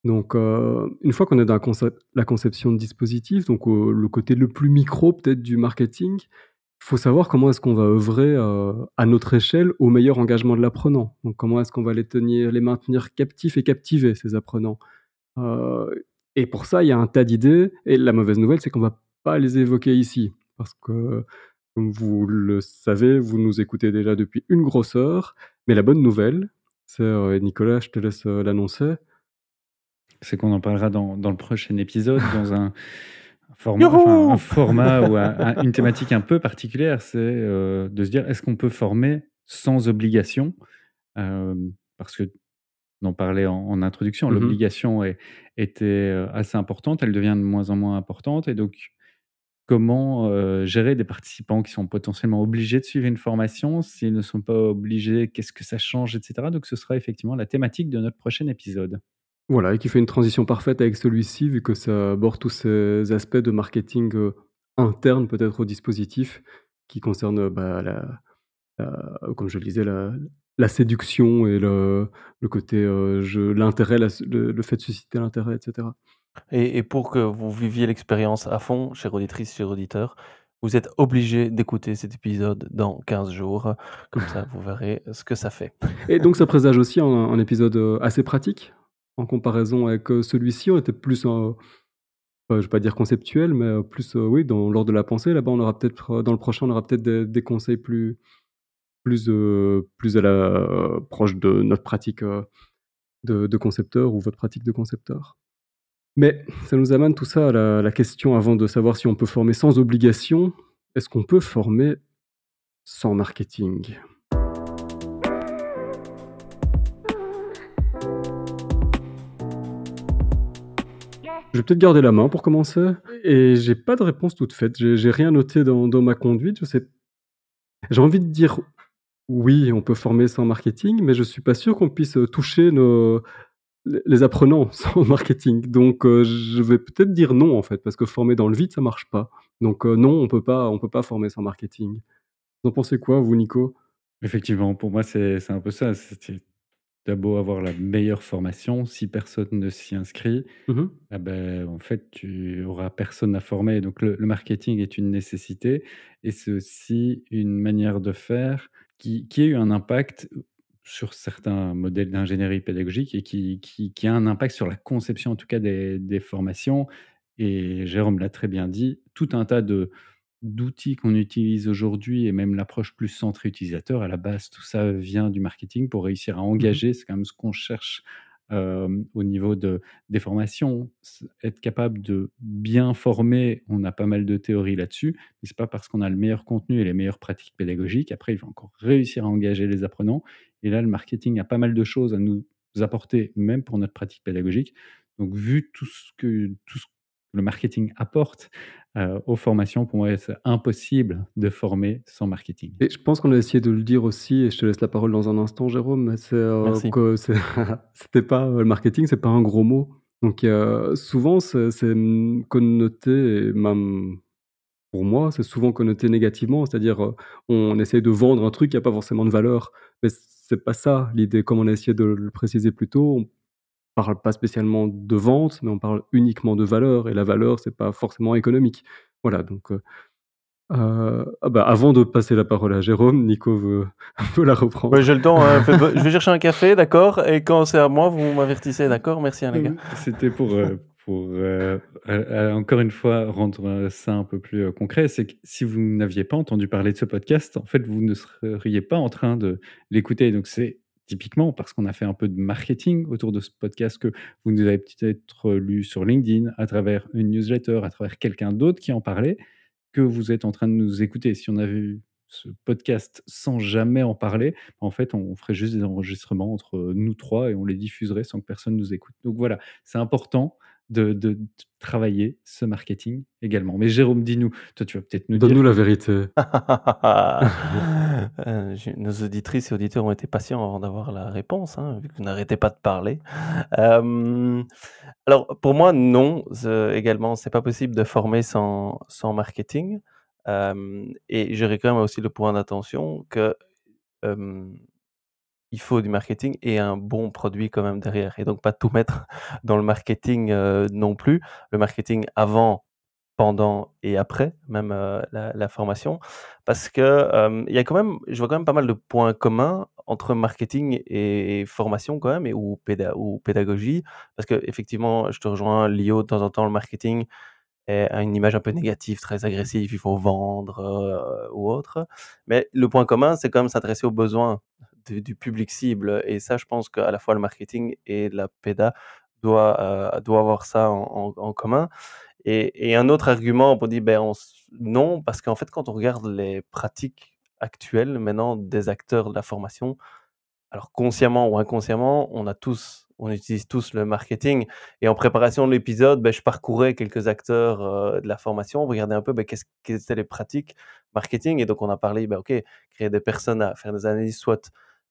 Donc, euh, une fois qu'on est dans la, conception de dispositifs, donc le côté le plus micro peut-être du marketing, il faut savoir comment est-ce qu'on va œuvrer euh, à notre échelle au meilleur engagement de l'apprenant. Donc, comment est-ce qu'on va les tenir, les maintenir captifs et captiver ces apprenants? Et pour ça, il y a un tas d'idées. Et la mauvaise nouvelle, c'est qu'on va pas les évoquer ici. Parce que, comme vous le savez, vous nous écoutez déjà depuis une grosse heure. Mais la bonne nouvelle, c'est, euh, Nicolas, je te laisse euh, l'annoncer. C'est qu'on en parlera dans, dans, le prochain épisode, dans un format, un format ou une thématique un peu particulière. C'est euh, de se dire est-ce qu'on peut former sans obligation Parce que on en parlait en, introduction, mmh l'obligation était euh, assez importante, elle devient de moins en moins importante. Et donc, comment euh, gérer des participants qui sont potentiellement obligés de suivre une formation S'ils ne sont pas obligés, qu'est-ce que ça change, etc. Donc, ce sera effectivement la thématique de notre prochain épisode. Voilà, et qui fait une transition parfaite avec celui-ci, vu que ça aborde tous ces aspects de marketing euh, interne, peut-être au dispositif, qui concernent bah, la, comme je le disais, la, la séduction et le, le côté euh, l'intérêt, le, fait de susciter l'intérêt, etc. Et, et, pour que vous viviez l'expérience à fond, chère auditrice, chers auditeurs, vous êtes obligé d'écouter cet épisode dans 15 jours. Comme ça, vous verrez ce que ça fait. Et donc, ça présage aussi un, épisode euh, assez pratique? En comparaison avec euh, celui-ci. On était plus, je ne vais pas dire conceptuel, mais plus, oui, dans l'ordre de la pensée. Là-bas, on aura peut-être, dans le prochain, on aura peut-être des, conseils plus, plus, euh, plus à la euh, proche de notre pratique euh, de, concepteur ou votre pratique de concepteur. Mais ça nous amène tout ça à la, question avant de savoir si on peut former sans obligation. Est-ce qu'on peut former sans marketing? Je vais peut-être garder la main pour commencer. et j'ai pas de réponse toute faite. J'ai rien noté dans ma conduite, je sais j'ai envie de dire oui, on peut former sans marketing, mais je suis pas sûr qu'on puisse, heu, toucher nos les apprenants sans marketing. Donc heu, je vais peut-être dire non, en fait, parce que former dans le vide, ça marche pas. Donc heu, non, on peut pas on peut pas former sans marketing. Vous en pensez quoi, vous, Nico? Effectivement, pour moi, c'est un peu ça. C'est tu as beau avoir la meilleure formation, si personne ne s'y inscrit, Mmh mh. ah beh, en fait, tu auras personne à former. Donc le le marketing est une nécessité et c'est aussi une manière de faire qui qui a eu un impact, sur certains modèles d'ingénierie pédagogique et qui qui qui a un impact sur la conception, en tout cas, des des formations et Jérôme l'a très bien dit, tout un tas de d'outils qu'on utilise aujourd'hui et même l'approche plus centrée utilisateur, à la base, tout ça vient du marketing pour réussir à Mmh mh. engager. C'est quand même ce qu'on cherche, au niveau de des formations. Être capable de bien former, on a pas mal de théories là-dessus, mais c'est pas parce qu'on a le meilleur contenu et les meilleures pratiques pédagogiques. Après, il faut encore réussir à engager les apprenants et là, le marketing a pas mal de choses à nous apporter, même pour notre pratique pédagogique. Donc vu tout ce que tout ce que le marketing apporte, heu, aux formations, pour moi, c'est impossible de former sans marketing. Et je pense qu'on a essayé de le dire aussi et je te laisse la parole dans un instant, Jérôme, c'est, que c'est c'était pas, heu, le marketing, c'est pas un gros mot. Donc heu, souvent, c'est c'est, connoté et même pour moi, c'est souvent connoté négativement. C'est-à-dire, on essaie de vendre un truc qui a pas forcément de valeur. Mais c'est pas ça l'idée. Comme on a essayé de le préciser plus tôt, on parle pas spécialement de vente, mais on parle uniquement de valeur et la valeur, c'est pas forcément économique. Voilà donc heu Heu, ah bah, avant de passer la parole à Jérôme, Nico veut veut la Ouais, reprendre. j'ai le temps, hein, je vais chercher un café, d'accord? Et quand c'est à moi, vous m'avertissez, d'accord? Merci, hein, les gars. C'était pour, heu, encore une fois rendre, ça un peu plus, concret. C'est que si vous n'aviez pas entendu parler de ce podcast, en fait, vous ne seriez pas en train de l'écouter. Donc c'est typiquement parce qu'on a fait un peu de marketing autour de ce podcast que vous nous avez peut-être lu sur LinkedIn, à travers une newsletter, à travers quelqu'un d'autre qui en parlait, que vous êtes en train de nous écouter. Si on avait eu ce podcast sans jamais en parler, en fait, on ferait juste des enregistrements entre, nous 3 et on les diffuserait sans que personne nous écoute. Donc voilà, c'est important de de de travailler ce marketing également. Mais Jérôme, dis-nous, toi, tu vas peut-être nous dire Donne-nous la vérité. J'ai nos auditrices et auditeurs ont été patients avant d'avoir la réponse, hein, vu que vous n'arrêtez pas de parler. Hem, alors pour moi, non, ze également, c'est pas possible de former sans sans marketing. Hem et j'aurais quand même aussi le point d'attention que, il faut du marketing et un bon produit quand même derrière et donc pas tout mettre dans le marketing, non plus. Le marketing avant pendant et après même, la formation. Parce que, il y a quand même je vois quand même pas mal de points communs entre marketing et formation quand même ou péda ou pédagogie. Parce qu'effectivement, je te rejoins, Lio, de temps en temps, le marketing a une image un peu négative, très agressive, il faut vendre, ou autre. Mais le point commun, c'est quand même s'intéresser aux besoins du public cible et ça, je pense qu'à la fois le marketing et la péda doit, heu, doit avoir ça en commun. Et et un autre argument pour dire, ben, non, parce qu'en fait, quand on regarde les pratiques actuelles maintenant des acteurs de la formation, alors consciemment ou inconsciemment, on a tous on utilise tous le marketing et en préparation de l'épisode, beh, je parcourais quelques acteurs, heu, de la formation, regardais un peu, beh, qu'est-ce quelles étaient les pratiques marketing et donc on a parlé, bah, OK, créer des personas, faire des analyses SWOT,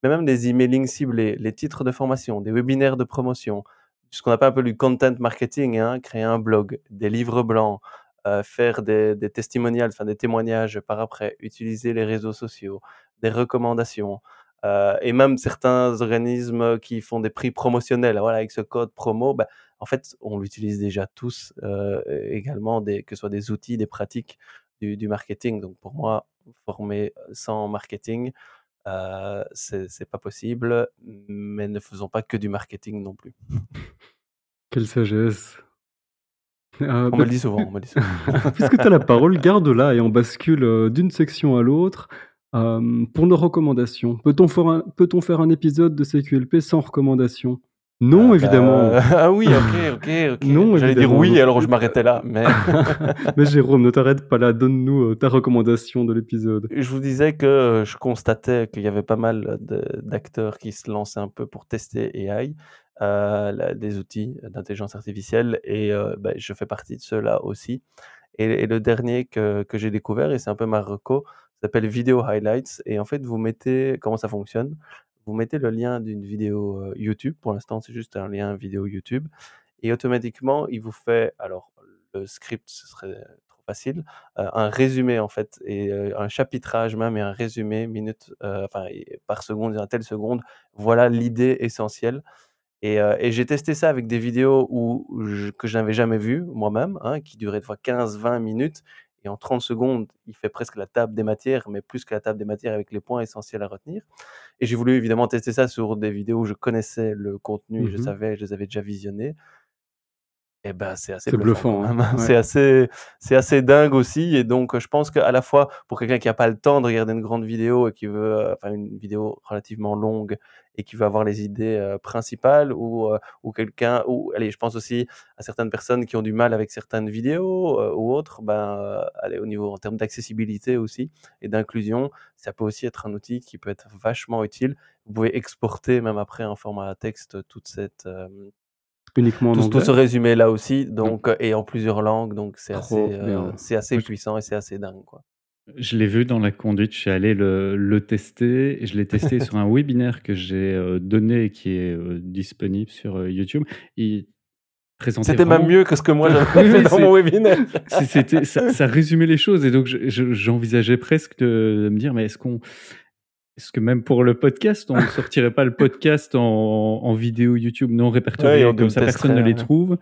même des emailing ciblés, les titres de formation, des webinaires de promotion, ce qu'on appelle un peu du content marketing, hein, créer un blog, des livres blancs, heu, faire des testimonials, enfin des témoignages par après, utiliser les réseaux sociaux, des recommandations, heu et même certains organismes qui font des prix promotionnels. Voilà, avec ce code promo, bah, en fait, on l'utilise déjà tous, heu, également que ce soit des outils, des pratiques du marketing. Donc pour moi, former sans marketing, heu, c'est pas possible, mais ne faisons pas que du marketing non plus. Quelle sagesse. Heu, On bah, me le dit souvent, on me le dit souvent. puisque tu as la parole, garde-la et on bascule, heu, d'une section à l'autre. Hem, pour nos recommandations, peut-on faire un faire un épisode de CQLP sans recommandations? Non, bah, évidemment. ah oui, OK, OK, OK. Non, J'allais dire oui, alors je m'arrêtais là, mais mais Jérôme, ne t'arrête pas là, donne-nous, heu, ta recommandation de l'épisode. je vous disais que je constatais qu'il y avait pas mal d'acteurs qui se lançaient un peu pour tester AI des outils d'intelligence artificielle et bah, je fais partie de ceux-là aussi. Et, le dernier que, que j'ai découvert, et c'est un peu ma reco, s'appelle Video Highlights. Et en fait, vous mettez, comment ça fonctionne? Vous mettez le lien d'une vidéo YouTube. Pour l'instant, c'est juste un lien vidéo YouTube. Et automatiquement, il vous fait, alors le script, ce serait trop facile, un résumé en fait, et un chapitrage même, et un résumé minute, enfin, par seconde, à telle seconde. Voilà l'idée essentielle. Et, j'ai testé ça avec des vidéos où, que je n'avais jamais vues moi-même, hein, qui duraient de fois 15-20 minutes. Et en 30 secondes, il fait presque la table des matières, mais plus que la table des matières avec les points essentiels à retenir. Et j'ai voulu évidemment tester ça sur des vidéos où je connaissais le contenu, je mmh savais, je les avais déjà visionnées. Et ben, c'est assez bluffant, hein. C'est assez c'est assez dingue aussi et donc je pense qu'à la fois pour quelqu'un qui a pas le temps de regarder une grande vidéo et qui veut, enfin une vidéo relativement longue et qui veut avoir les idées, principales ou, ou quelqu'un ou allez, je pense aussi à certaines personnes qui ont du mal avec certaines vidéos, ou autres, ben, allez au niveau en termes d'accessibilité aussi et d'inclusion, ça peut aussi être un outil qui peut être vachement utile. Vous pouvez exporter même après en format texte toute cette, Uniquement en tout, ce résumé là aussi, donc, et en plusieurs langues, donc c'est assez, euh, c'est assez puissant et c'est assez dingue, quoi. Je l'ai vu dans la conduite, je suis allé le, le tester. Je l'ai testé sur un webinaire que j'ai euh, donné et qui est euh, disponible sur YouTube. Il C'était même mieux que ce que moi j'avais fait dans mon webinaire. Ça, résumait les choses et donc j'envisageais presque de, me dire mais est-ce qu'on est-ce que même pour le podcast, on ne sortirait pas le podcast en, vidéo YouTube non répertorié, comme ça personne ne les trouve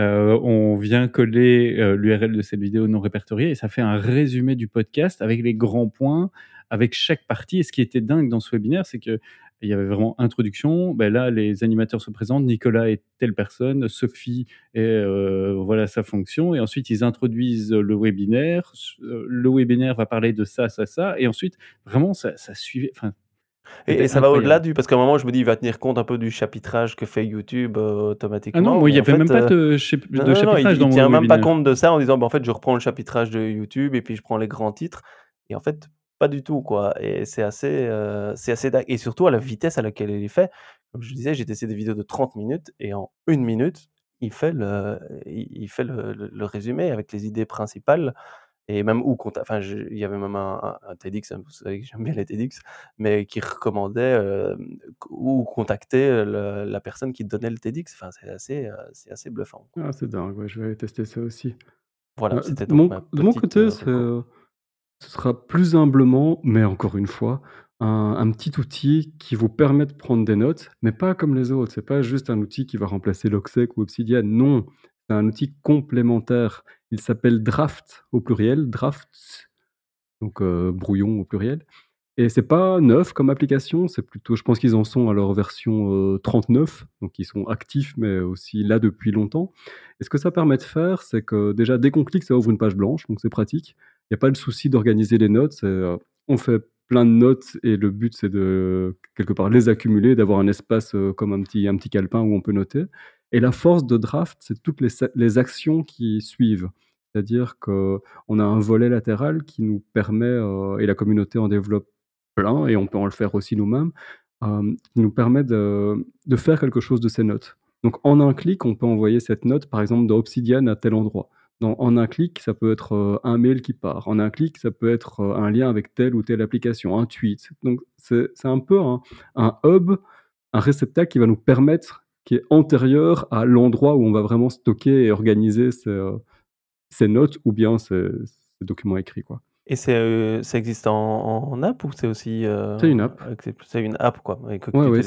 euh, On vient coller euh, l'URL de cette vidéo non répertoriée et ça fait un résumé du podcast avec les grands points, avec chaque partie. Et ce qui était dingue dans ce webinaire, c'est que il y avait vraiment introduction. Ben là, les animateurs se présentent. Nicolas est telle personne, Sophie est euh, voilà sa fonction. Et ensuite, ils introduisent le webinaire. Euh, le webinaire va parler de ça, ça, ça. Et ensuite, vraiment, ça, ça suivait. Enfin, et, ça va au-delà du. Parce qu'à un moment, je me dis, il va tenir compte un peu du chapitrage que fait YouTube euh, automatiquement. Ah non, il n'y avait même pas de, chapitrage dans il, tient même pas compte de ça en disant, bah, en fait, je reprends le chapitrage de YouTube et puis je prends les grands titres. Et en fait, pas du tout, quoi. Et c'est assez, c'est assez Et surtout à la vitesse à laquelle il est fait. Comme je disais, j'ai testé des vidéos de 30 minutes et en une minute, il fait le, il, fait le, résumé avec les idées principales. Et même où, enfin, il y avait même un, TEDx, hein, vous savez que j'aime bien les TEDx, mais qui recommandait où contacter la personne qui donnait le TEDx. Enfin, c'est assez, c'est assez bluffant. Ah, c'est dingue, ouais, je vais tester ça aussi. Voilà, c'était de mon, de mon côté, ce sera plus humblement, mais encore une fois, un, petit outil qui vous permet de prendre des notes, mais pas comme les autres. C'est pas juste un outil qui va remplacer Loxec ou Obsidian. Non, c'est un outil complémentaire. Il s'appelle Draft au pluriel, Drafts, donc euh, brouillon au pluriel. Et c'est pas neuf comme application, c'est plutôt, je pense qu'ils en sont à leur version 39, euh, donc ils sont actifs, mais aussi là depuis longtemps. Et ce que ça permet de faire, c'est que déjà, dès qu'on clique, ça ouvre une page blanche, donc c'est pratique. Il n'y a pas le souci d'organiser les notes. Euh, on fait plein de notes et le but, c'est de, quelque part, les accumuler, d'avoir un espace euh, comme un petit, un petit calepin où on peut noter. Et la force de Draft, c'est toutes les, actions qui suivent. C'est-à-dire qu'on a un volet latéral qui nous permet, et la communauté en développe plein, et on peut en le faire aussi nous-mêmes, euh, qui nous permet de, de, faire quelque chose de ces notes. Donc en un clic, on peut envoyer cette note, par exemple, dans Obsidian à tel endroit. En un clic, ça peut être euh, un mail qui part. En un clic, ça peut être euh, un lien avec telle ou telle application, un tweet. Donc c'est un peu un, hub, un réceptacle qui va nous permettre, qui est antérieur à l'endroit où on va vraiment stocker et organiser ces, ces notes ou bien ces, ces documents écrits. Quoi. Et c'est, euh, ça existe en en app ou c'est aussi, euh, C'est une app. c'est une app quoi, Ouais, ouais,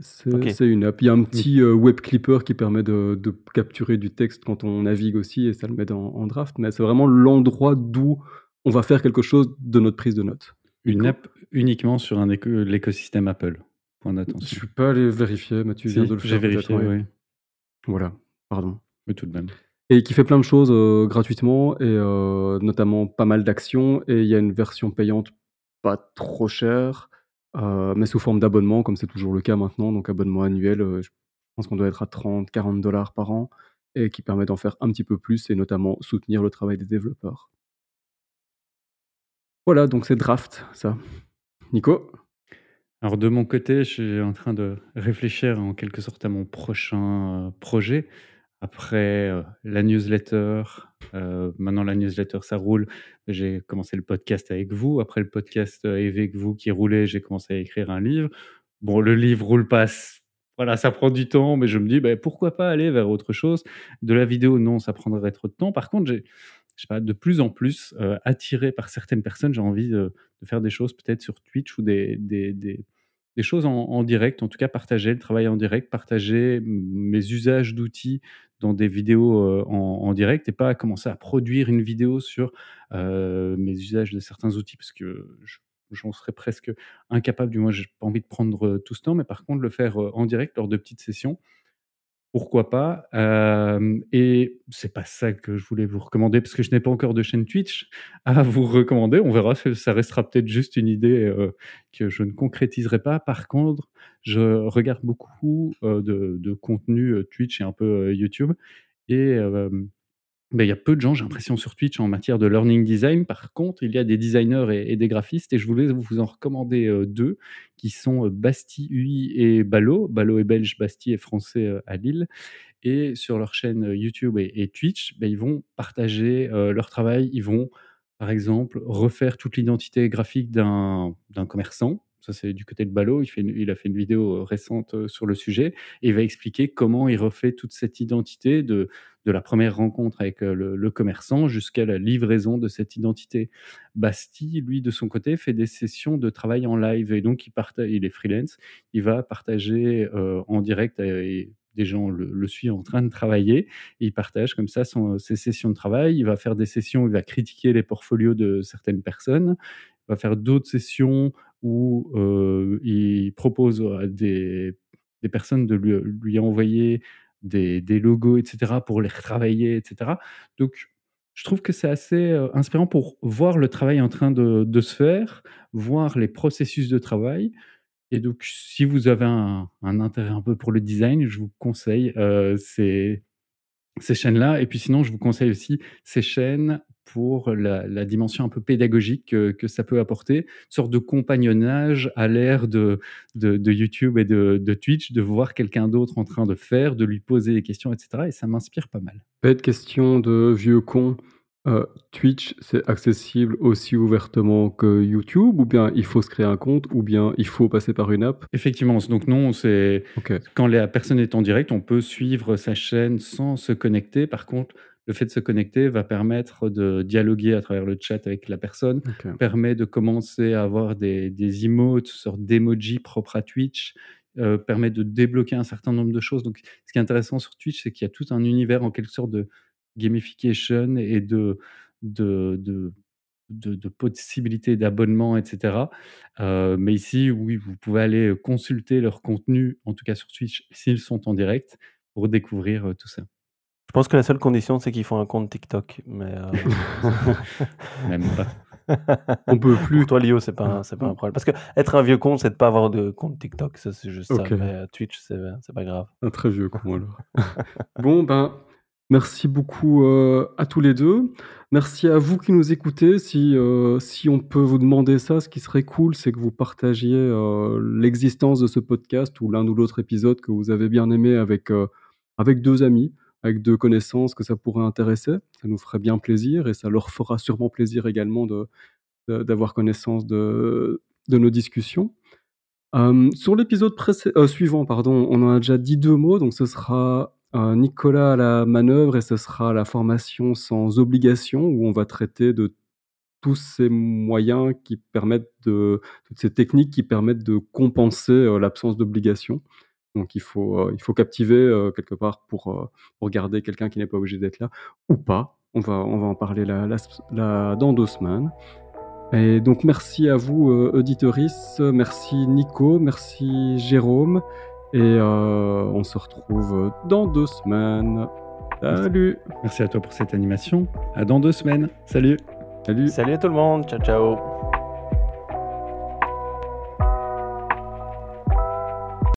c'est une app. Il y a un petit, euh, web clipper qui permet de de capturer du texte quand on navigue aussi et ça le met en draft, mais c'est vraiment l'endroit d'où on va faire quelque chose de notre prise de notes. Une app uniquement sur un l'écosystème Apple? Point Je suis pas allé vérifier, Mathieu vient de le j'ai vérifié, oui. Voilà, pardon. Mais tout de même. Et qui fait plein de choses euh, gratuitement, et euh, notamment pas mal d'actions. Et il y a une version payante pas trop chère, euh, mais sous forme d'abonnement, comme c'est toujours le cas maintenant. Donc abonnement annuel, je pense qu'on doit être à 30-40 dollars par an, et qui permet d'en faire un petit peu plus, et notamment soutenir le travail des développeurs. Voilà, donc c'est Draft, ça. Nico? Alors de mon côté, je suis en train de réfléchir en quelque sorte à mon prochain, projet. Après, heu, la newsletter, heu, maintenant la newsletter ça roule. J'ai commencé le podcast avec vous. Après le podcast, heu, avec vous qui roulait, j'ai commencé à écrire un livre. Bon, le livre roule pas voilà, ça prend du temps, mais je me dis: «Beh, pourquoi pas aller vers autre chose?» de la vidéo, non, ça prendrait trop de temps. Par contre, j'ai je sais pas, de plus en plus, attiré par certaines personnes, j'ai envie de faire des choses peut-être sur Twitch ou des des choses en direct, en tout cas partager le travail en direct, partager mes usages d'outils dans des vidéos, heu, en direct et pas commencer à produire une vidéo sur, heu, mes usages de certains outils parce que je j'en serais presque incapable, du moins j'ai pas envie de prendre, heu, tout ce temps, mais par contre le faire, en direct lors de petites sessions, pourquoi pas? Et c'est pas ça que je voulais vous recommander parce que je n'ai pas encore de chaîne Twitch à vous recommander. On verra, ça restera peut-être juste une idée, que je ne concrétiserai pas. Par contre, je regarde beaucoup, de de contenu, Twitch et un peu, YouTube et beh, il y a peu de gens, j'ai l'impression, sur Twitch en matière de learning design. Par contre, il y a des designers et des graphistes et je voulais vous en recommander, heu, 2 qui sont, heu, Bastille UI et Ballo. Ballo est belge, Bastille est français, heu, à Lille et sur leur chaîne, YouTube et Twitch, bah, ils vont partager, leur travail. Ils vont, par exemple, refaire toute l'identité graphique d'un commerçant. Ça, c'est du côté de Ballo. Il a fait une vidéo, heu, récente, heu, sur le sujet et il va expliquer comment il refait toute cette identité de de la 1re rencontre avec, heu, le commerçant jusqu'à la livraison de cette identité. Bastille, lui, de son côté, fait des sessions de travail en live et donc il parta il est freelance. Il va partager, en direct et des gens le suivent en train de travailler il partage comme ça ses sessions de travail. Il va faire des sessions il va critiquer les portfolios de certaines personnes. Va faire d'autres sessions où, il propose à des personnes de lui envoyer des logos et cetera pour les retravailler et cetera. Donc je trouve que c'est assez, inspirant pour voir le travail en train de se faire, voir les processus de travail et donc si vous avez un intérêt un peu pour le design, je vous conseille, ces ces chaînes-là et puis sinon, je vous conseille aussi ces chaînes pour la la dimension un peu pédagogique que que ça peut apporter. Une sorte de compagnonnage à l'ère de de de YouTube et de de Twitch, de voir quelqu'un d'autre en train de faire, de lui poser des questions et cetera et ça m'inspire pas mal. Bête question de vieux con, heu, Twitch, c'est accessible aussi ouvertement que YouTube ou bien il faut se créer un compte ou bien il faut passer par une app? Effectivement, donc non, c'est quand la personne est en direct, on peut suivre sa chaîne sans se connecter. Par contre, le fait de se connecter va permettre de dialoguer à travers le chat avec la personne, permet de commencer à avoir des des emotes, sortes d'emojis propres à Twitch, heu, permet de débloquer un certain nombre de choses. Donc ce qui est intéressant sur Twitch, c'est qu'il y a tout un univers en quelque sorte de gamification et de de de de de possibilités d'abonnement et cetera. Heu, mais ici, oui, vous pouvez aller, consulter leur contenu, en tout cas sur Twitch, s'ils sont en direct, pour découvrir, heu, tout ça. Je pense que la seule condition, c'est qu'il faut un compte TikTok, mais heu, Même pas. On peut pour plus. toi, Lio, c'est pas un c'est pas un problème. Parce qu'être un vieux con, c'est de pas avoir de compte TikTok, ça, c'est juste ça, mais heu, Twitch, c'est c'est pas grave. Un très vieux con alors. Bon, ben, merci beaucoup, heu, à tous les 2. Merci à vous qui nous écoutez. Si, heu, si on peut vous demander ça, ce qui serait cool, c'est que vous partagiez, l'existence de ce podcast ou l'un ou l'autre épisode que vous avez bien aimé avec, avec 2 amis, avec 2 connaissances que ça pourrait intéresser. Ça nous ferait bien plaisir et ça leur fera sûrement plaisir également de d'avoir connaissance de de nos discussions. Sur l'épisode heu, suivant, pardon, on en a déjà dit 2 mots, donc ce sera, heu, Nicolas à la manœuvre et ce sera la formation sans obligation où on va traiter de tous ces moyens qui permettent de toutes ces techniques qui permettent de compenser, heu, l'absence d'obligation. Donc il faut, heu, il faut captiver, heu, quelque part pour, heu, pour garder quelqu'un qui n'est pas obligé d'être là ou pas. On va on va en parler la la s la dans 2 semaines et donc merci à vous, heu, auditoristes. Merci Nico, merci Jérôme et on se retrouve, dans 2 semaines. Salut! Merci à toi pour cette animation. À dans 2 semaines. Salut! Salut! Salut à tout le monde. Ciao, ciao.